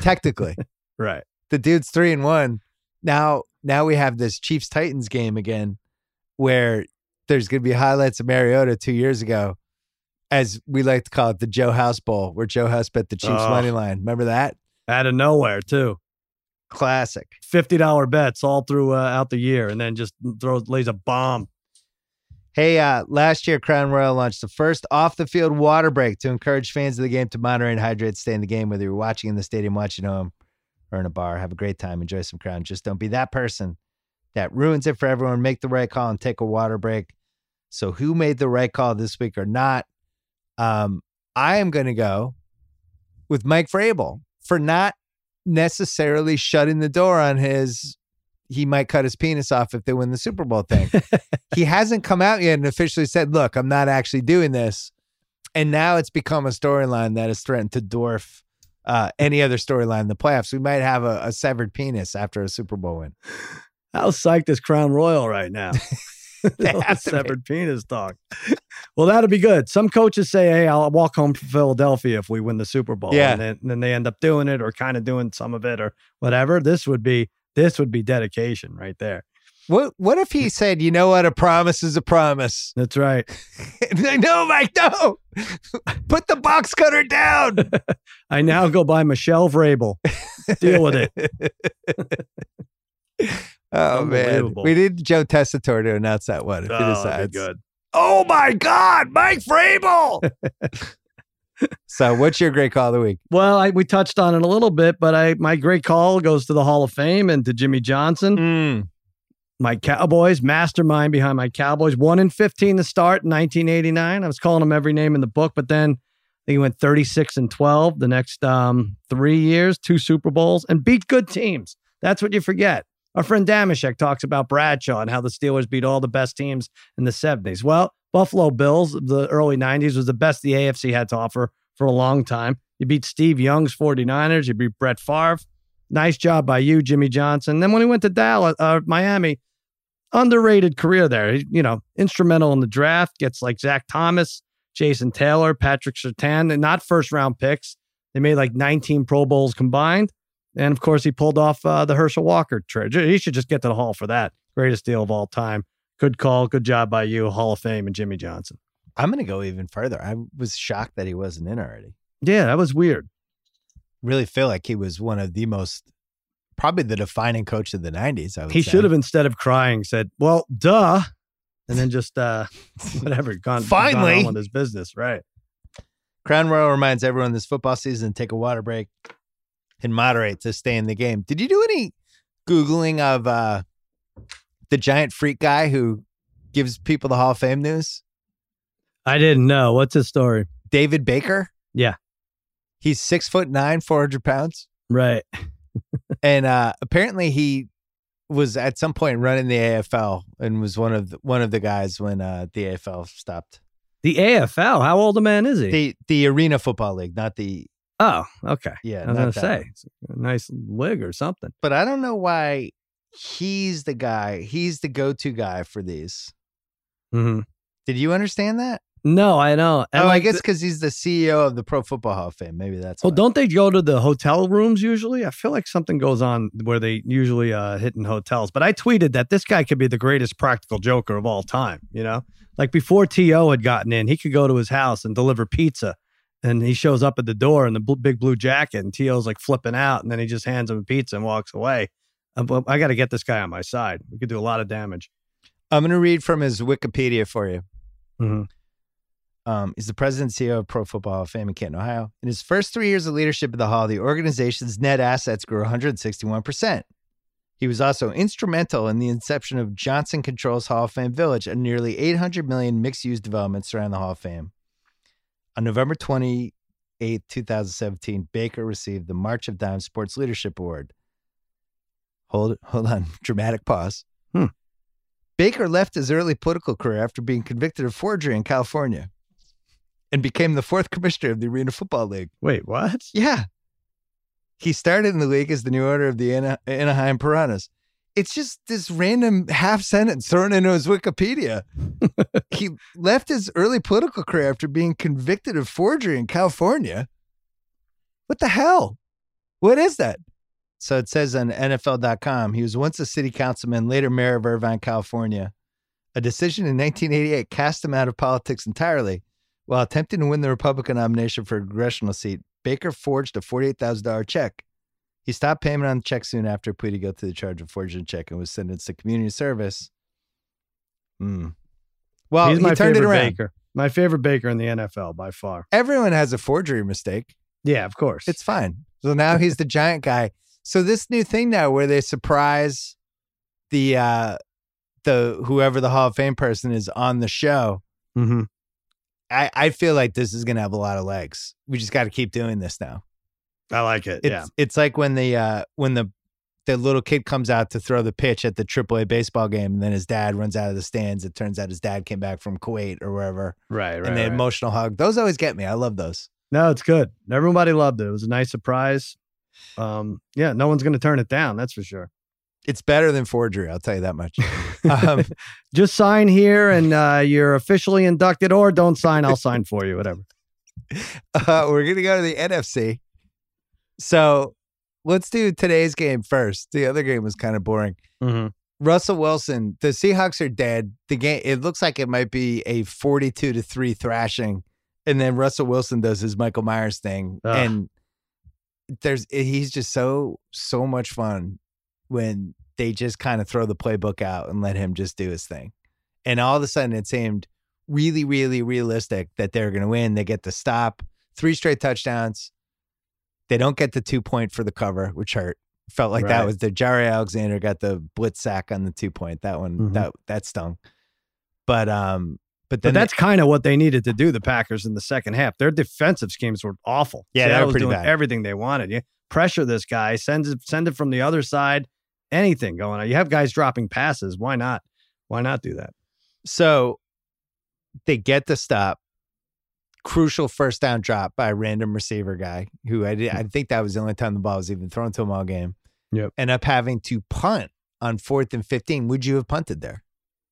Technically, Right. the dude's three and one. Now, now we have this Chiefs Titans game again, where there's going to be highlights of Mariota two years ago, as we like to call it, the Joe House Bowl, where Joe House bet the Chiefs Oh. money line. Remember that? Out of nowhere, too. Classic. $50 bets all through uh, out the year and then just throws lays a bomb. Hey, uh, last year Crown Royal launched the first off the field water break to encourage fans of the game to monitor and hydrate, stay in the game, whether you're watching in the stadium, watching at home, or in a bar. Have a great time, enjoy some Crown. Just don't be that person that ruins it for everyone. Make the right call and take a water break. So, who made the right call this week or not? Um, I am going to go with Mike Vrabel for not necessarily shutting the door on his. He might cut his penis off if they win the Super Bowl thing he hasn't come out yet and officially said, "Look, I'm not actually doing this." And now it's become a storyline that has threatened to dwarf uh, any other storyline in the playoffs. We might have a, a severed penis after a Super Bowl win. How psyched is Crown Royal right now? They All the have to be. severed penis talk. well, that'll be good. Some coaches say, "Hey, I'll walk home to Philadelphia if we win the Super Bowl." Yeah. and then, and then they end up doing it or kind of doing some of it or whatever. This would be this would be dedication right there. What What if he said, "You know what? A promise is a promise." That's right. No, Mike, no. Put the box cutter down. I now go by Michelle Vrabel. Deal with it. Oh man, we need Joe Tessitore to announce that one if Oh, that'd decides. good. Oh my God, Mike Vrabel. so, what's your great call of the week? Well, I, we touched on it a little bit, but I my great call goes to the Hall of Fame and to Jimmy Johnson. Mm. My Cowboys, mastermind behind my Cowboys, one in 15 to start in 1989. I was calling him every name in the book, but then he went 36 and 12 the next um, three years, two Super Bowls, and beat good teams. That's what you forget. Our friend Damashek talks about Bradshaw and how the Steelers beat all the best teams in the 70s. Well, Buffalo Bills, the early 90s, was the best the AFC had to offer for a long time. You beat Steve Young's 49ers, you beat Brett Favre. Nice job by you, Jimmy Johnson. Then when he went to Dallas, uh, Miami, underrated career there. You know, instrumental in the draft, gets like Zach Thomas, Jason Taylor, Patrick Surtain, and not first round picks. They made like 19 Pro Bowls combined. And of course, he pulled off uh, the Herschel Walker trade. He should just get to the Hall for that. Greatest deal of all time. Good call. Good job by you, Hall of Fame, and Jimmy Johnson. I'm going to go even further. I was shocked that he wasn't in already. Yeah, that was weird. Really feel like he was one of the most, probably the defining coach of the 90s. I would He say. should have, instead of crying, said, Well, duh. And then just, uh, whatever, gone, gone Finally. on with his business. Right. Crown Royal reminds everyone this football season take a water break and moderate to stay in the game. Did you do any Googling of uh, the giant freak guy who gives people the Hall of Fame news? I didn't know. What's his story? David Baker? Yeah. He's six foot nine, 400 pounds. Right. And uh, apparently he was at some point running the AFL and was one of the, one of the guys when uh, the AFL stopped. The AFL. How old a man is he? The the Arena Football League, not the oh, okay. yeah. I was not gonna say a nice wig or something. but I don't know why he's the guy. He's the go-to guy for these. Mm-hmm. Did you understand that? No, I know. And oh, I guess because he's the CEO of the Pro Football Hall of Fame. Maybe that's. well, why. don't they go to the hotel rooms usually? I feel like something goes on where they usually uh, hit in hotels. But I tweeted that this guy could be the greatest practical joker of all time. You know, like before T.O. had gotten in, he could go to his house and deliver pizza And he shows up at the door in the bl- big blue jacket, and T.O.'s like flipping out, and then he just hands him a pizza and walks away. I'm- well, I got to get this guy on my side. We could do a lot of damage. I'm going to read from his Wikipedia for you. Mhm. Um, he's the president and CEO of Pro Football Hall of Fame in Canton, Ohio. In his first three years of leadership at the Hall, the organization's net assets grew 161%. He was also instrumental in the inception of Johnson Controls Hall of Fame Village, a nearly 800 million mixed use development surrounding the Hall of Fame. On November 28, 2017, Baker received the March of Dimes Sports Leadership Award. Hold, hold on, dramatic pause. Hmm. Baker left his early political career after being convicted of forgery in California and became the fourth commissioner of the Arena Football League. Wait, what? Yeah. He started in the league as the new owner of the Ana- Anaheim Piranhas. It's just this random half sentence thrown into his Wikipedia. he left his early political career after being convicted of forgery in California. What the hell? What is that? So it says on NFL.com, he was once a city councilman, later mayor of Irvine, California. A decision in 1988 cast him out of politics entirely. While attempting to win the Republican nomination for a congressional seat, Baker forged a $48,000 check. He stopped payment on the check soon after pleading guilty to the charge of forging a check and was sentenced to community service. Hmm. Well, He's he my turned it favorite around. baker. My favorite baker in the NFL by far. Everyone has a forgery mistake. Yeah, of course. It's fine. So now he's the giant guy. So this new thing now where they surprise the uh the whoever the Hall of Fame person is on the show, hmm I, I feel like this is gonna have a lot of legs. We just gotta keep doing this now. I like it. It's yeah. it's like when the uh when the the little kid comes out to throw the pitch at the AAA baseball game, and then his dad runs out of the stands. It turns out his dad came back from Kuwait or wherever, Right, right. and the right. emotional hug. Those always get me. I love those. No, it's good. Everybody loved it. It was a nice surprise. Um, yeah, no one's going to turn it down. That's for sure. It's better than forgery. I'll tell you that much. Um, Just sign here and uh, you're officially inducted, or don't sign. I'll sign for you. Whatever. uh, we're gonna go to the NFC. So let's do today's game first. The other game was kind of boring. Mm-hmm. Russell Wilson, the Seahawks are dead. The game it looks like it might be a 42 to 3 thrashing. And then Russell Wilson does his Michael Myers thing. Ugh. And there's he's just so so much fun when they just kind of throw the playbook out and let him just do his thing. And all of a sudden it seemed really, really realistic that they're gonna win. They get the stop, three straight touchdowns. They don't get the two point for the cover, which hurt. Felt like that was the Jaire Alexander got the blitz sack on the two point. That one Mhm. that that stung. But um, but But that's kind of what they needed to do. The Packers in the second half, their defensive schemes were awful. Yeah, they Seattle were was pretty doing bad. everything they wanted. You pressure this guy, send it, send it from the other side. Anything going on. You have guys dropping passes. Why not? Why not do that? so they get the stop. Crucial first down drop by a random receiver guy who I did, I think that was the only time the ball was even thrown to him all game. Yep. End up having to punt on fourth and fifteen. Would you have punted there?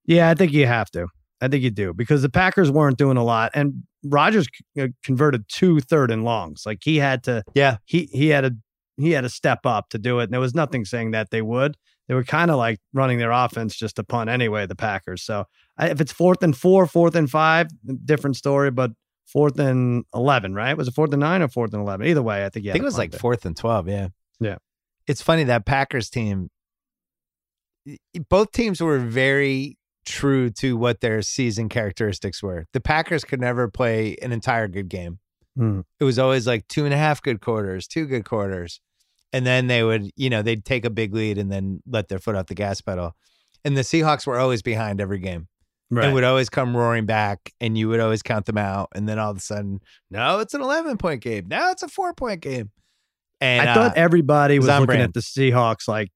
Yeah, I think you have to. I think you do because the Packers weren't doing a lot, and Rodgers uh, converted two third and longs. Like he had to. Yeah. He he had a he had to step up to do it, and there was nothing saying that they would. They were kind of like running their offense just to punt anyway. The Packers. So I, if it's fourth and four, fourth and five, different story. But fourth and eleven, right? Was it fourth and nine or fourth and eleven? Either way, I think yeah. I think it was like fourth and twelve. Yeah. Yeah. It's funny that Packers team. Both teams were very true to what their season characteristics were. The Packers could never play an entire good game. Hmm. It was always like two and a half good quarters, two good quarters, and then they would, you know, they'd take a big lead and then let their foot off the gas pedal. And the Seahawks were always behind every game right. and would always come roaring back, and you would always count them out. And then all of a sudden, no, it's an eleven point game. Now it's a four point game. And I thought uh, everybody was looking brand. at the Seahawks like,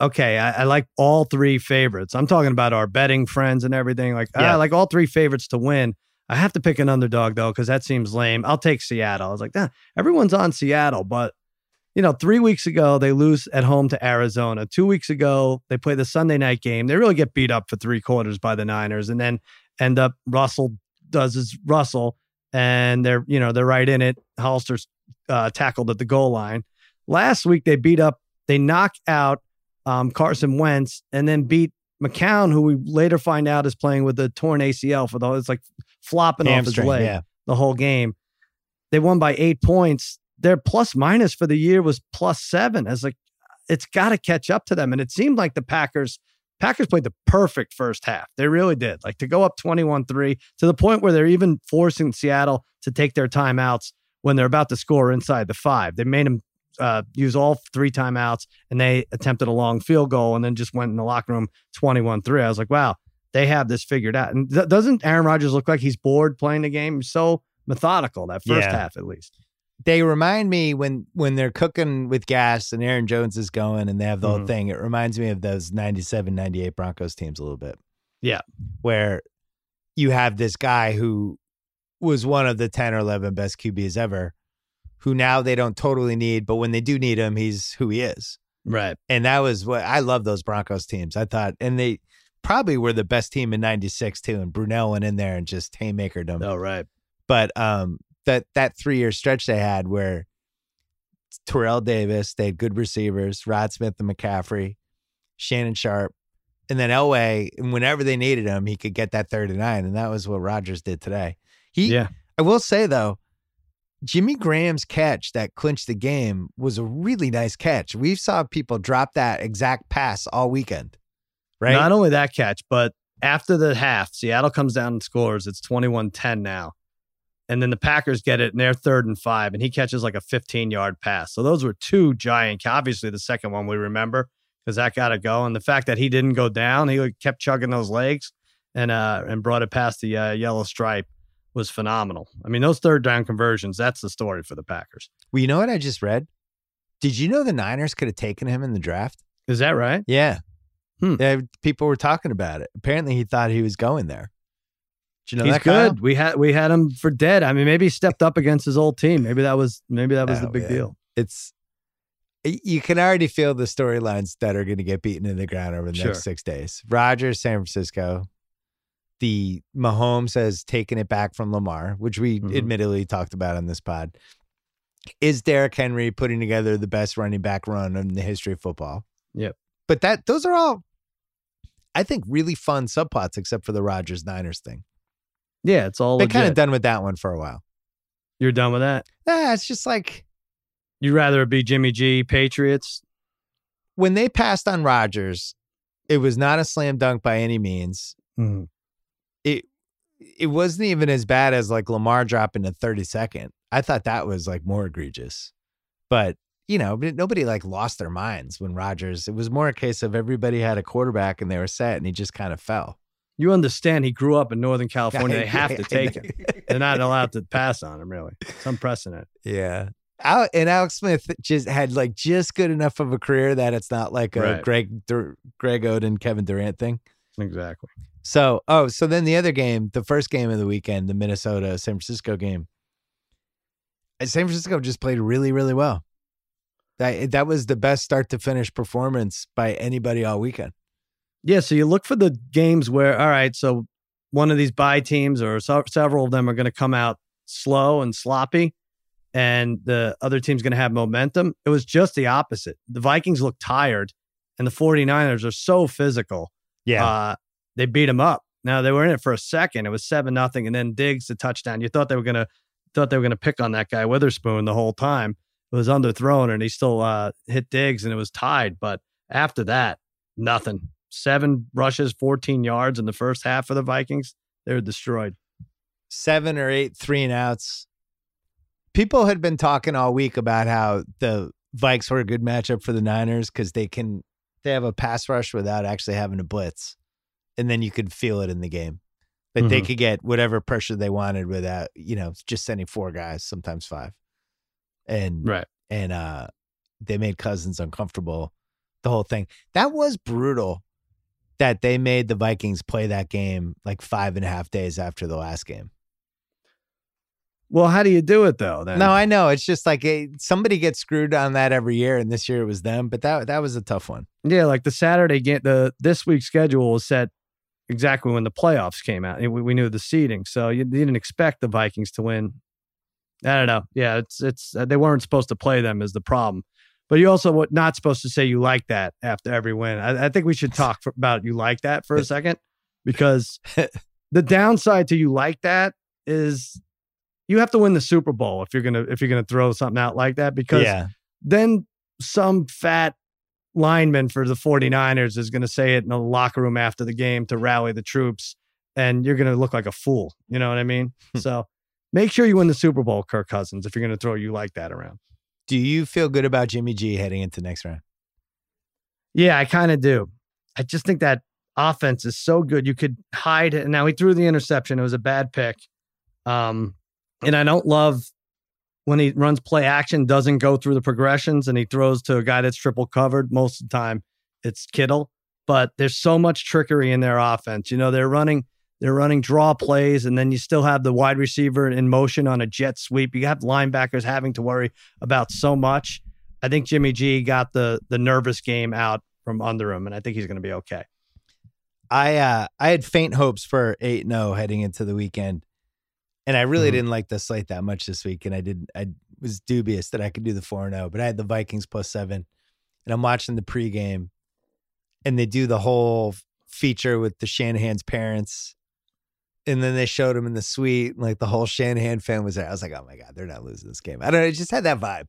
okay, I, I like all three favorites. I'm talking about our betting friends and everything. Like, Yeah. I like all three favorites to win. I have to pick an underdog though, because that seems lame. I'll take Seattle. I was like, nah, everyone's on Seattle, but you know, three weeks ago they lose at home to Arizona. Two weeks ago they play the Sunday night game. They really get beat up for three quarters by the Niners, and then end up Russell does his Russell, and they're you know they're right in it. Hollister's uh, tackled at the goal line. Last week they beat up, they knock out um, Carson Wentz, and then beat McCown, who we later find out is playing with a torn ACL for the it's like flopping off his hamstring, leg yeah. the whole game. they won by eight points. Their plus minus for the year was plus seven. As like, it's got to catch up to them. And it seemed like the Packers Packers played the perfect first half. They really did. Like to go up 21 3 to the point where they're even forcing Seattle to take their timeouts when they're about to score inside the five. They made them uh, use all three timeouts and they attempted a long field goal and then just went in the locker room 21 3. I was like, wow, they have this figured out. And th- doesn't Aaron Rodgers look like he's bored playing the game? He's so methodical that first Yeah. half, at least. They remind me when when they're cooking with gas and Aaron Jones is going and they have the whole Mhm. thing. It reminds me of those 97, 98 Broncos teams a little bit. Yeah. Where you have this guy who was one of the 10 or 11 best QBs ever, who now they don't totally need, but when they do need him, he's who he is. Right. And that was what I love those Broncos teams. I thought, and they probably were the best team in 96 too. And Brunell went in there and just haymakered them Oh, right. but um that that three year stretch they had where Terrell Davis, they had good receivers, Rod Smith and McCaffrey, Shannon Sharpe, and then Elway, and whenever they needed him, he could get that 39. And that was what Rodgers did today. He Yeah. I will say though, Jimmy Graham's catch that clinched the game was a really nice catch. We saw people drop that exact pass all weekend. Right? Not only that catch, but after the half, Seattle comes down and scores. It's 21 10 now. And then the Packers get it and they're third and five, and he catches like a 15 yard pass. So those were two giant. Obviously, the second one we remember because that got to go. And the fact that he didn't go down, he kept chugging those legs and uh and brought it past the uh, yellow stripe was phenomenal. I mean, those third down conversions, that's the story for the Packers. well, you know what I just read? Did you know the Niners could have taken him in the draft? Is that right? Yeah. Hmm. Yeah, people were talking about it. Apparently, he thought he was going there. You know He's good. We had we had him for dead. I mean, maybe he stepped up against his old team. Maybe that was maybe that was the Oh, big yeah. deal. It's you can already feel the storylines that are going to get beaten in the ground over the Sure. next six days. Rodgers, San Francisco. The Mahomes has taken it back from Lamar, which we Mhm. admittedly talked about on this pod. Is Derrick Henry putting together the best running back run in the history of football? Yep. But that those are all, I think, really fun subplots, except for the Rodgers Niners thing. Yeah, it's all Been kind of done with that one for a while. You're done with that. Yeah, it's just like You'd rather it be Jimmy G, Patriots. when they passed on Rodgers, it was not a slam dunk by any means. Mm-hmm. It it wasn't even as bad as like Lamar dropping to 32nd. I thought that was like more egregious. But, you know, but nobody like lost their minds when Rodgers, it was more a case of everybody had a quarterback and they were set and he just kind of fell. You understand he grew up in Northern California. They have to take him. They're not allowed to pass on him, really. It's unprecedented. Yeah. Al- and Alex Smith just had like just good enough of a career that it's not like a Right. Greg Dur- Greg Oden, Kevin Durant thing. Exactly. So, oh, so then the other game, the first game of the weekend, the Minnesota San Francisco game, San Francisco just played really, really well. That that was the best start to finish performance by anybody all weekend. Yeah, so you look for the games where, all right, so one of these bye teams or so, several of them are going to come out slow and sloppy, and the other team's going to have momentum. It was just the opposite. The Vikings look tired, and the 49ers are so physical. Yeah. Uh, they beat them up. Now they were in it for a second. It was seven nothing, and then Diggs the touchdown. You thought they were gonna thought they were gonna pick on that guy Witherspoon the whole time. It was underthrown, and he still uh, hit Diggs, and it was tied. But after that, nothing. Seven rushes, fourteen yards in the first half for the Vikings. They were destroyed. seven or eight three and outs. People had been talking all week about how the Vikes were a good matchup for the Niners because they can they have a pass rush without actually having to blitz, and then you could feel it in the game. That they Mhm. could get whatever pressure they wanted without you know just sending four guys, sometimes five, and Right. and uh they made Cousins uncomfortable. The whole thing that was brutal. That they made the Vikings play that game like five and a half days after the last game. Well, how do you do it though? Then No, I know. It's just like somebody gets screwed on that every year, and this year it was them. But that that was a tough one. Yeah, like the Saturday game, the this week's schedule was set exactly when the playoffs came out. We, we knew the seeding, so you, you didn't expect the Vikings to win. I don't know. Yeah, it's it's uh, they weren't supposed to play them is the problem, but you also were not supposed to say you like that after every win. I, I think we should talk for, about you like that for a second because the downside to you like that is you have to win the Super Bowl if you're gonna if you're gonna throw something out like that because yeah. then some fat lineman for the 49ers is going to say it in the locker room after the game to rally the troops and you're going to look like a fool you know what i mean Hmm. so make sure you win the super bowl kirk cousins if you're going to throw you like that around Do you feel good about Jimmy G heading into next round? yeah i kind of do. I just think that offense is so good. You could hide it. Now he threw the interception. It was a bad pick. Um and i don't love when he runs play action doesn't go through the progressions and he throws to a guy that's triple covered most of the time. It's kittle. But there's so much trickery in their offense. You know they're running they're running draw plays and then you still have the wide receiver in motion on a jet sweep you have linebackers having to worry about so much i think jimmy g got the the nervous game out from under him and i think he's going to be okay I uh I had faint hopes for 8-0 heading into the weekend. And I really Mhm. didn't like the slate that much this week. And I didn't I was dubious that I could do the 4-0, but I had the Vikings plus seven. And I'm watching the pregame and they do the whole feature with the Shanahan's parents. And then they showed him in the suite, and like the whole Shanahan fan was there. I was like, oh my God, they're not losing this game. I don't know. It just had that vibe.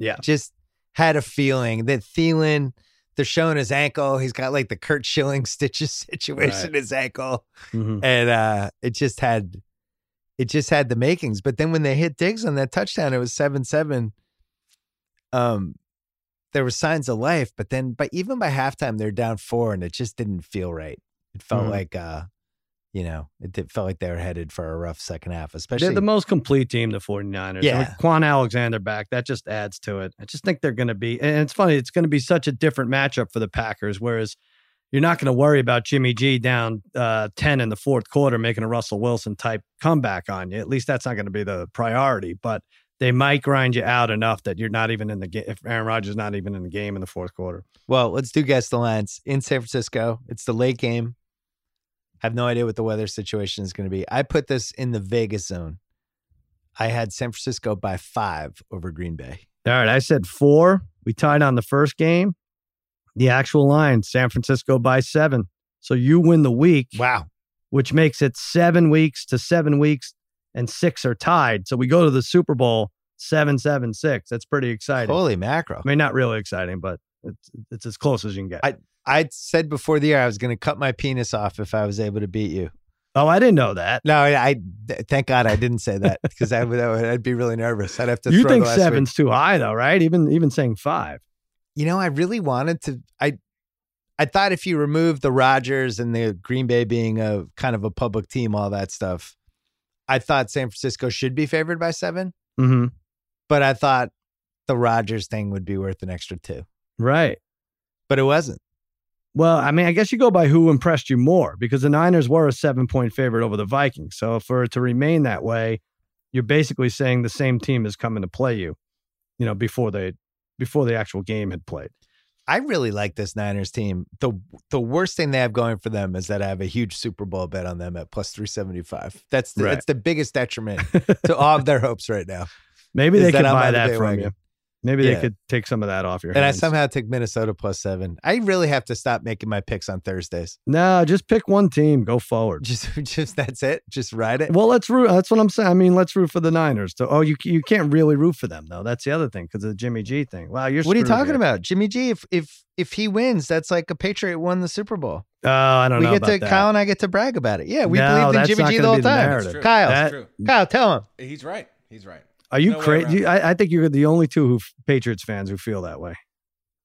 Yeah. Just had a feeling that Thielen, they're showing his ankle. He's got like the Curt Schilling stitches situation in his ankle. Mhm. And uh it just had it just had the makings. But then when they hit Diggs on that touchdown, it was seven seven. Um there were signs of life, but then but even by halftime, they're down four and it just didn't feel right. It felt Mhm. like uh you know, it did, felt like they were headed for a rough second half, especially. They're the most complete team, the 49ers. Yeah. With Kwon Alexander back, that just adds to it. I just think they're going to be, and it's funny, it's going to be such a different matchup for the Packers, whereas you're not going to worry about Jimmy G down uh, 10 in the fourth quarter making a Russell Wilson type comeback on you. At least that's not going to be the priority, but they might grind you out enough that you're not even in the game. If Aaron Rodgers is not even in the game in the fourth quarter. Well, let's do guess the lines in San Francisco. It's the late game. Have no idea what the weather situation is going to be. I put this in the Vegas zone. I had San Francisco by five over Green Bay. All right, I said four. We tied on the first game. The actual line, San Francisco by seven. So you win the week, Wow. which makes it seven weeks to seven weeks, and six are tied. So we go to the Super Bowl seven, seven, six. That's pretty exciting. Holy macro! I mean, not really exciting, but it's it's as close as you can get. I- I said before the year I was going to cut my penis off if I was able to beat you. oh, I didn't know that. No, I, I thank God I didn't say that because I would, I would I'd be really nervous. I'd have to. You throw think last week. seven's too high, though, right? Even even saying five. you know, I really wanted to. I I thought if you remove the Rodgers and the Green Bay being a kind of a public team, all that stuff, I thought San Francisco should be favored by seven. Mm-hmm. But I thought the Rodgers thing would be worth an extra two, Right. but it wasn't. Well, I mean, I guess you go by who impressed you more because the Niners were a seven point favorite over the Vikings. So for it to remain that way, you're basically saying the same team is coming to play you, you know, before they before the actual game had played. I really like this Niners team. the The worst thing they have going for them is that I have a huge Super Bowl bet on them at plus three seventy five. That's the, Right. that's the biggest detriment to all of their hopes right now. Maybe they can buy that from you. Maybe Yeah. they could take some of that off your head. And I somehow took Minnesota plus seven. I really have to stop making my picks on Thursdays. no, just pick one team, go forward. Just, just that's it. Just ride it. Well, let's root. That's what I'm saying. I mean, let's root for the Niners. To, oh, you you can't really root for them though. That's the other thing because of the Jimmy G thing. Wow, you're What are you talking here. about, Jimmy G? If if if he wins, that's like a Patriot won the Super Bowl. Oh, I don't We know We get about to that. Kyle and I get to brag about it. Yeah, we No, believed in Jimmy not G the whole be the time. narrative. It's true. Kyle, That- true. Kyle, tell him. He's right. He's right. Are you No crazy? I, I think you're the only two who Patriots fans who feel that way.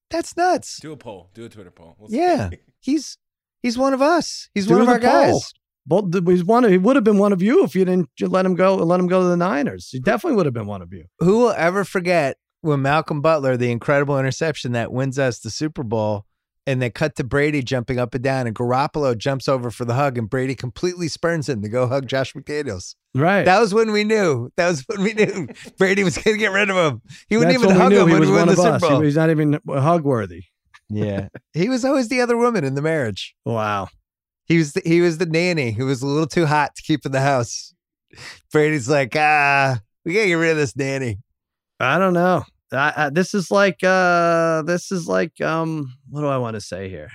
That's nuts. Do a poll. Do a Twitter poll. We'll. Yeah, he's he's one of us. He's Do one of our poll. guys. Both he's one. Of, he would have been one of you if you didn't ju- let him go. Let him go to the Niners. He definitely would have been one of you. Who will ever forget when Malcolm Butler, the incredible interception that wins us the Super Bowl, and they cut to Brady jumping up and down, and Garoppolo jumps over for the hug, and Brady completely spurns him to go hug Josh McDaniels. Right. That was when we knew. That was when we knew Brady was going to get rid of him. He wouldn't That's even hug him he when was we won the Super. Bowl. He- He's not even hug worthy. Yeah, he was always the other woman in the marriage. Wow. He was the, he was the nanny who was a little too hot to keep in the house. Brady's like, ah, we gotta get rid of this nanny. I don't know. I, I, this is like uh this is like um what do I want to say here?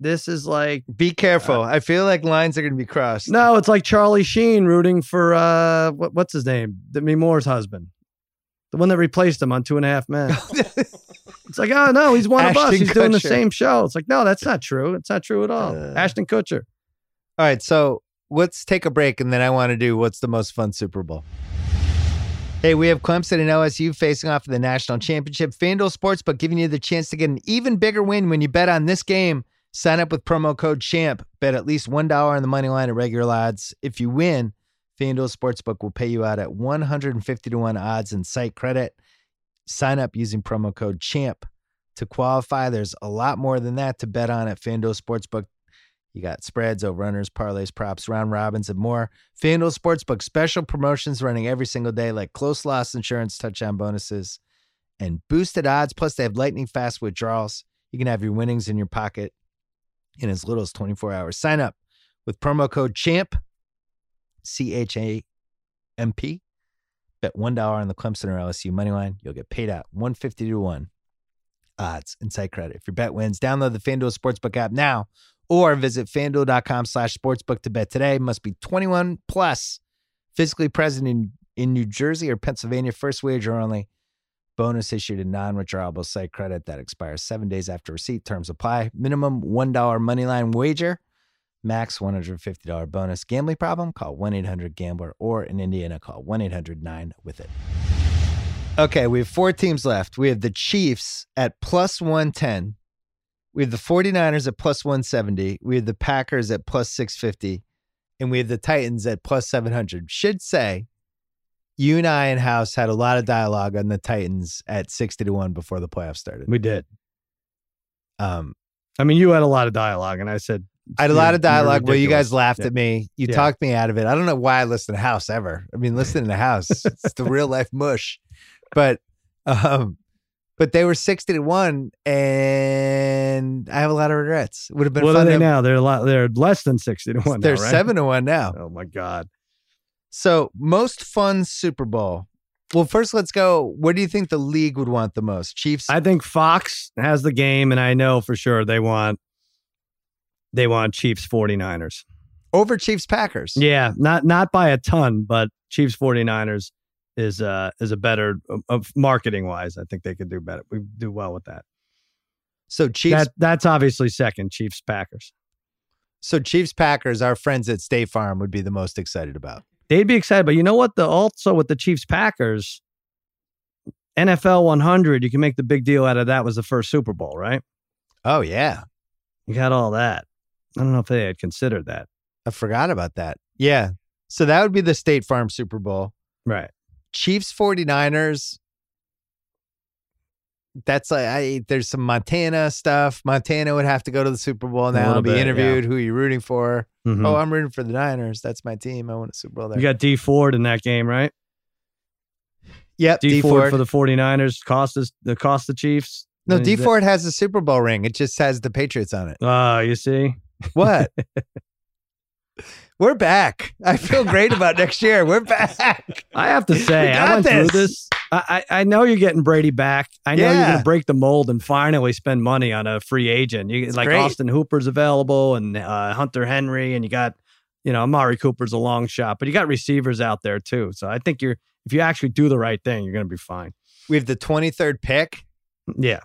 this is like Be careful. I feel like lines are going to be crossed. no, it's like Charlie Sheen rooting for uh what, what's his name? Demi Moore's husband. The one that replaced him on Two and a Half Men. It's like, oh no, he's one of us. Ashton He's doing the same show. It's like, no, that's not true. It's not true at all. Uh, Ashton Kutcher. All right, so let's take a break and then I want to do what's the most fun Super Bowl. Hey, we have Clemson and LSU facing off in the national championship. FanDuel Sportsbook giving you the chance to get an even bigger win when you bet on this game. Sign up with promo code CHAMP. Bet at least $1 on the money line at regular odds. If you win, FanDuel Sportsbook will pay you out at 150 to 1 odds and site credit. Sign up using promo code CHAMP to qualify. There's a lot more than that to bet on at FanDuel Sportsbook. You got spreads, over runners, parlays, props, round robins, and more. FanDuel Sportsbook special promotions running every single day, like close loss insurance, touchdown bonuses, and boosted odds. Plus, they have lightning fast withdrawals. You can have your winnings in your pocket in as little as 24 hours. Sign up with promo code CHAMP, C H A M P. Bet $1 on the Clemson or LSU money line. You'll get paid out 150 to 1 odds and site credit. If your bet wins, download the FanDuel Sportsbook app now or visit fanduel.com slash sportsbook to bet today. Must be 21 plus, physically present in, in New Jersey or Pennsylvania. First wager only. Bonus issued in non-withdrawable site credit that expires seven days after receipt. Terms apply. Minimum $1 money line wager. Max $150 bonus. Gambling problem? Call 1-800-GAMBLER or in Indiana, call 1-800-9-WITH-IT. Okay, we have four teams left. We have the Chiefs at plus 110. We have the 49ers at plus 170. We have the Packers at plus 650. And we have the Titans at plus 700. Should say, you and I in house had a lot of dialogue on the Titans at 60 to 1 before the playoffs started. We did. Um, I mean, you had a lot of dialogue, and I said I had a lot of dialogue where you guys laughed Yeah. at me. You Yeah. talked me out of it. I don't know why I listen to House ever. I mean, listening to House, it's the real life mush. But, um, but they were sixty to one, and I have a lot of regrets. Would have been What fun. are they to- now? They're a lot. They're less than sixty to one. They're now, right? seven to one now. Oh my god. So most fun Super Bowl. Well, first let's go. What do you think the league would want the most? Chiefs. I think Fox has the game, and I know for sure they want they want Chiefs 49ers. over Chiefs Packers. Yeah, not not by a ton, but Chiefs 49ers is uh is a better of marketing wise. I think they could do better. We do well with that. So Chiefs. That that's obviously second. Chiefs Packers. so Chiefs Packers. Our friends at State Farm would be the most excited about. They'd be excited, but you know what? The also with the Chiefs Packers, NFL 100, you can make the big deal out of that. Was the first Super Bowl, right? Oh yeah, You got all that. I don't know if they had considered that. I forgot about that. Yeah. So that would be the State Farm Super Bowl. Right. Chiefs 49ers. That's like I there's some Montana stuff. Montana would have to go to the Super Bowl now and be bit, yeah. interviewed. Who are you rooting for? Mhm. Oh, I'm rooting for the Niners. That's my team. I want a Super Bowl there. you got Dee Ford in that game, right? yep, D, Dee Ford, Ford. for the 49ers, cost us the cost the Chiefs. no, Dee Ford has a Super Bowl ring. It just has the Patriots on it. Oh, you see? What? We're back. I feel great about next year. We're back. I have to say, I went through this. this. I, I I know you're getting Brady back. I know you're going to break the mold and finally spend money on a free agent. You It's like great. Austin Hooper's available and uh, Hunter Henry, and you got you know Amari Cooper's a long shot, but you got receivers out there too. So I think you're if you actually do the right thing, you're going to be fine. We have the 23rd pick. Yeah.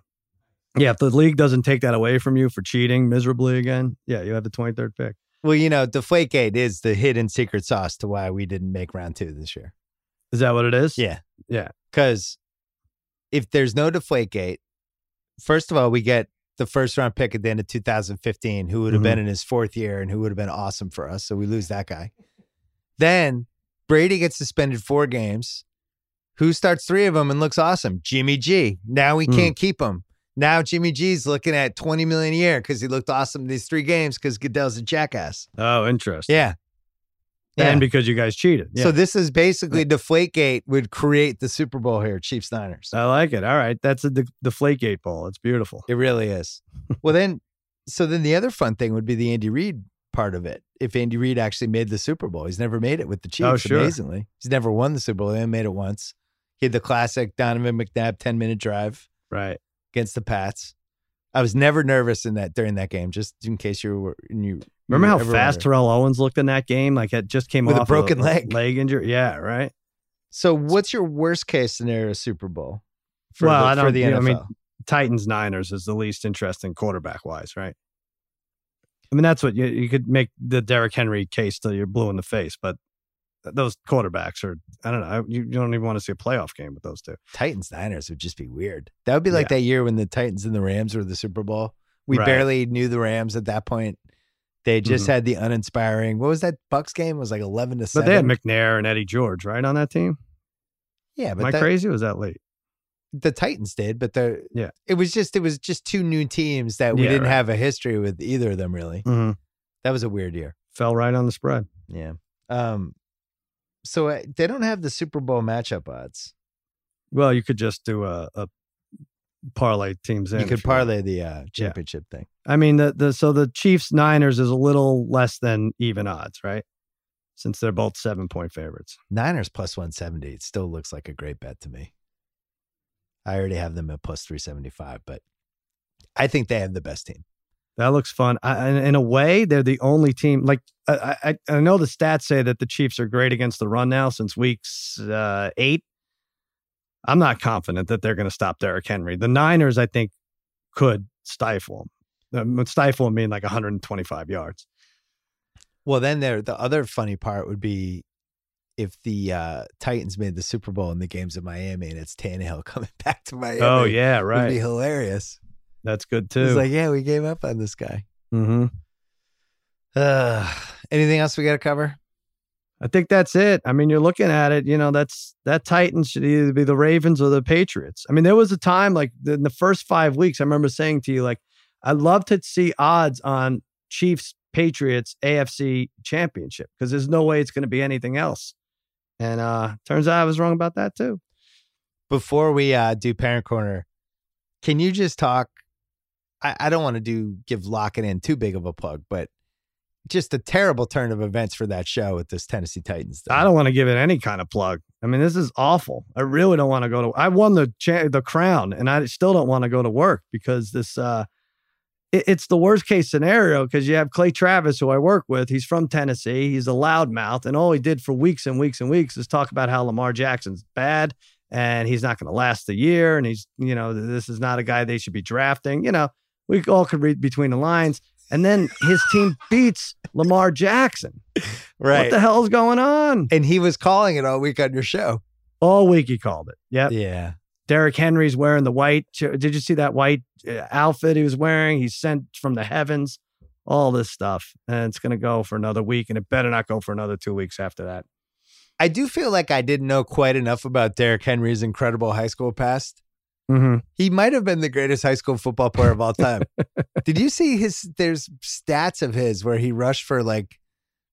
Yeah, if the league doesn't take that away from you for cheating miserably again, yeah, you have the 23rd pick. Well, you know, Deflategate is the hidden secret sauce to why we didn't make round two this year. Is that what it is? Yeah. Yeah. Because if there's no Deflategate, first of all, we get the first round pick at the end of 2015, who would have Mhm. been in his fourth year and who would have been awesome for us. So we lose that guy. Then Brady gets suspended four games. Who starts three of them and looks awesome? Jimmy G. Now we Hmm. can't keep him. Now Jimmy G's looking at 20 million a year because he looked awesome in these three games because Goodell's a jackass. Oh, interesting. Yeah. And because you guys cheated. Yeah. So this is basically Deflategate would create the Super Bowl here, Chiefs Niners. I like it. All right. That's a the, the Flakegate Bowl. It's beautiful. It really is. well, then, so then the other fun thing would be the Andy Reid part of it. If Andy Reid actually made the Super Bowl, he's never made it with the oh, Chiefs. Oh, sure. Amazingly, he's never won the Super Bowl. He only made it once. He had the classic Donovan McNabb ten minute drive Right. Against the Pats. I was never nervous in that during that game, just in case you were. You Remember how fast wondered. Terrell Owens looked in that game? Like it just came With a off broken leg. leg injury. Yeah, right. So, what's your worst case scenario Super Bowl for Well, the, I for don't- the you know, NFL? I mean, Titans Niners is the least interesting quarterback wise, right? I mean, that's what you you could make the Derrick Henry case till you're blue in the face, but those quarterbacks are I don't know. You, you don't even want to see a playoff game with those two. Titans Niners would just be weird. That would be like Yeah. that year when the Titans and the Rams were the Super Bowl. We Right. barely knew the Rams at that point. They just Mhm. had the uninspiring. What was that Bucks game? It was like eleven to But seven. they had McNair and Eddie George right on that team. yeah, Am but I that- crazy? Was that late? the Titans did, but the Yeah. it was just it was just two new teams that we Yeah, didn't right. have a history with either of them really. Mm-hmm. That was a weird year. Fell right on the spread. Yeah. Um. So uh, they don't have the Super Bowl matchup odds. Well, you could just do a, a parlay teams in. you could parlay the uh, championship thing. I mean, the the so the Chiefs Niners is a little less than even odds, right? Since they're both seven point favorites. Niners plus 170. It still looks like a great bet to me. I already have them at plus 375, but I think they have the best team. That looks fun. I, in- in a way, they're the only team. Like I, I, I know the stats say that the Chiefs are great against the run now since weeks uh, eight. I'm not confident that they're going to stop Derrick Henry. The Niners, I think, could stifle him. Um, stifle him mean like 125 yards. Well, then there the other funny part would be if the uh, Titans made the Super Bowl in the games in Miami and it's Tannehill coming back to Miami. Oh yeah, right. It Would be hilarious. That's good too. It's like, yeah, we gave up on this guy. hmm Uh, anything else we got to cover? I think that's it. I mean, you're looking at it, you know, that's that Titans should either be the Ravens or the Patriots. I mean, there was a time like in the first five weeks, I remember saying to you, like, I'd love to see odds on Chiefs Patriots AFC championship because there's no way it's going to be anything else. And uh turns out I was wrong about that too. Before we uh, do Parent Corner, can you just talk? I, I don't want to do give Lock It In too big of a plug, but just a terrible turn of events for that show with this Tennessee Titans. thing. I don't want to give it any kind of plug. I mean, this is awful. I really don't want to go to. I won the cha- the crown, and I still don't want to go to work because this. uh it, It's the worst case scenario because you have Clay Travis, who I work with. He's from Tennessee. He's a loudmouth, and all he did for weeks and weeks and weeks is talk about how Lamar Jackson's bad and he's not going to last the year, and he's you know this is not a guy they should be drafting. You know, we all could read between the lines. And then his team beats Lamar Jackson. right. What the hell's going on? and he was calling it all week on your show. All week he called it. Yep. Yeah. Derrick Henry's wearing the white. Did you see that white uh, outfit he was wearing? He's sent from the heavens. All this stuff, and it's going to go for another week, and it better not go for another two weeks after that. I do feel like I didn't know quite enough about Derrick Henry's incredible high school past. Mm-hmm. He might have been the greatest high school football player of all time. Did you see his? There's stats of his where he rushed for like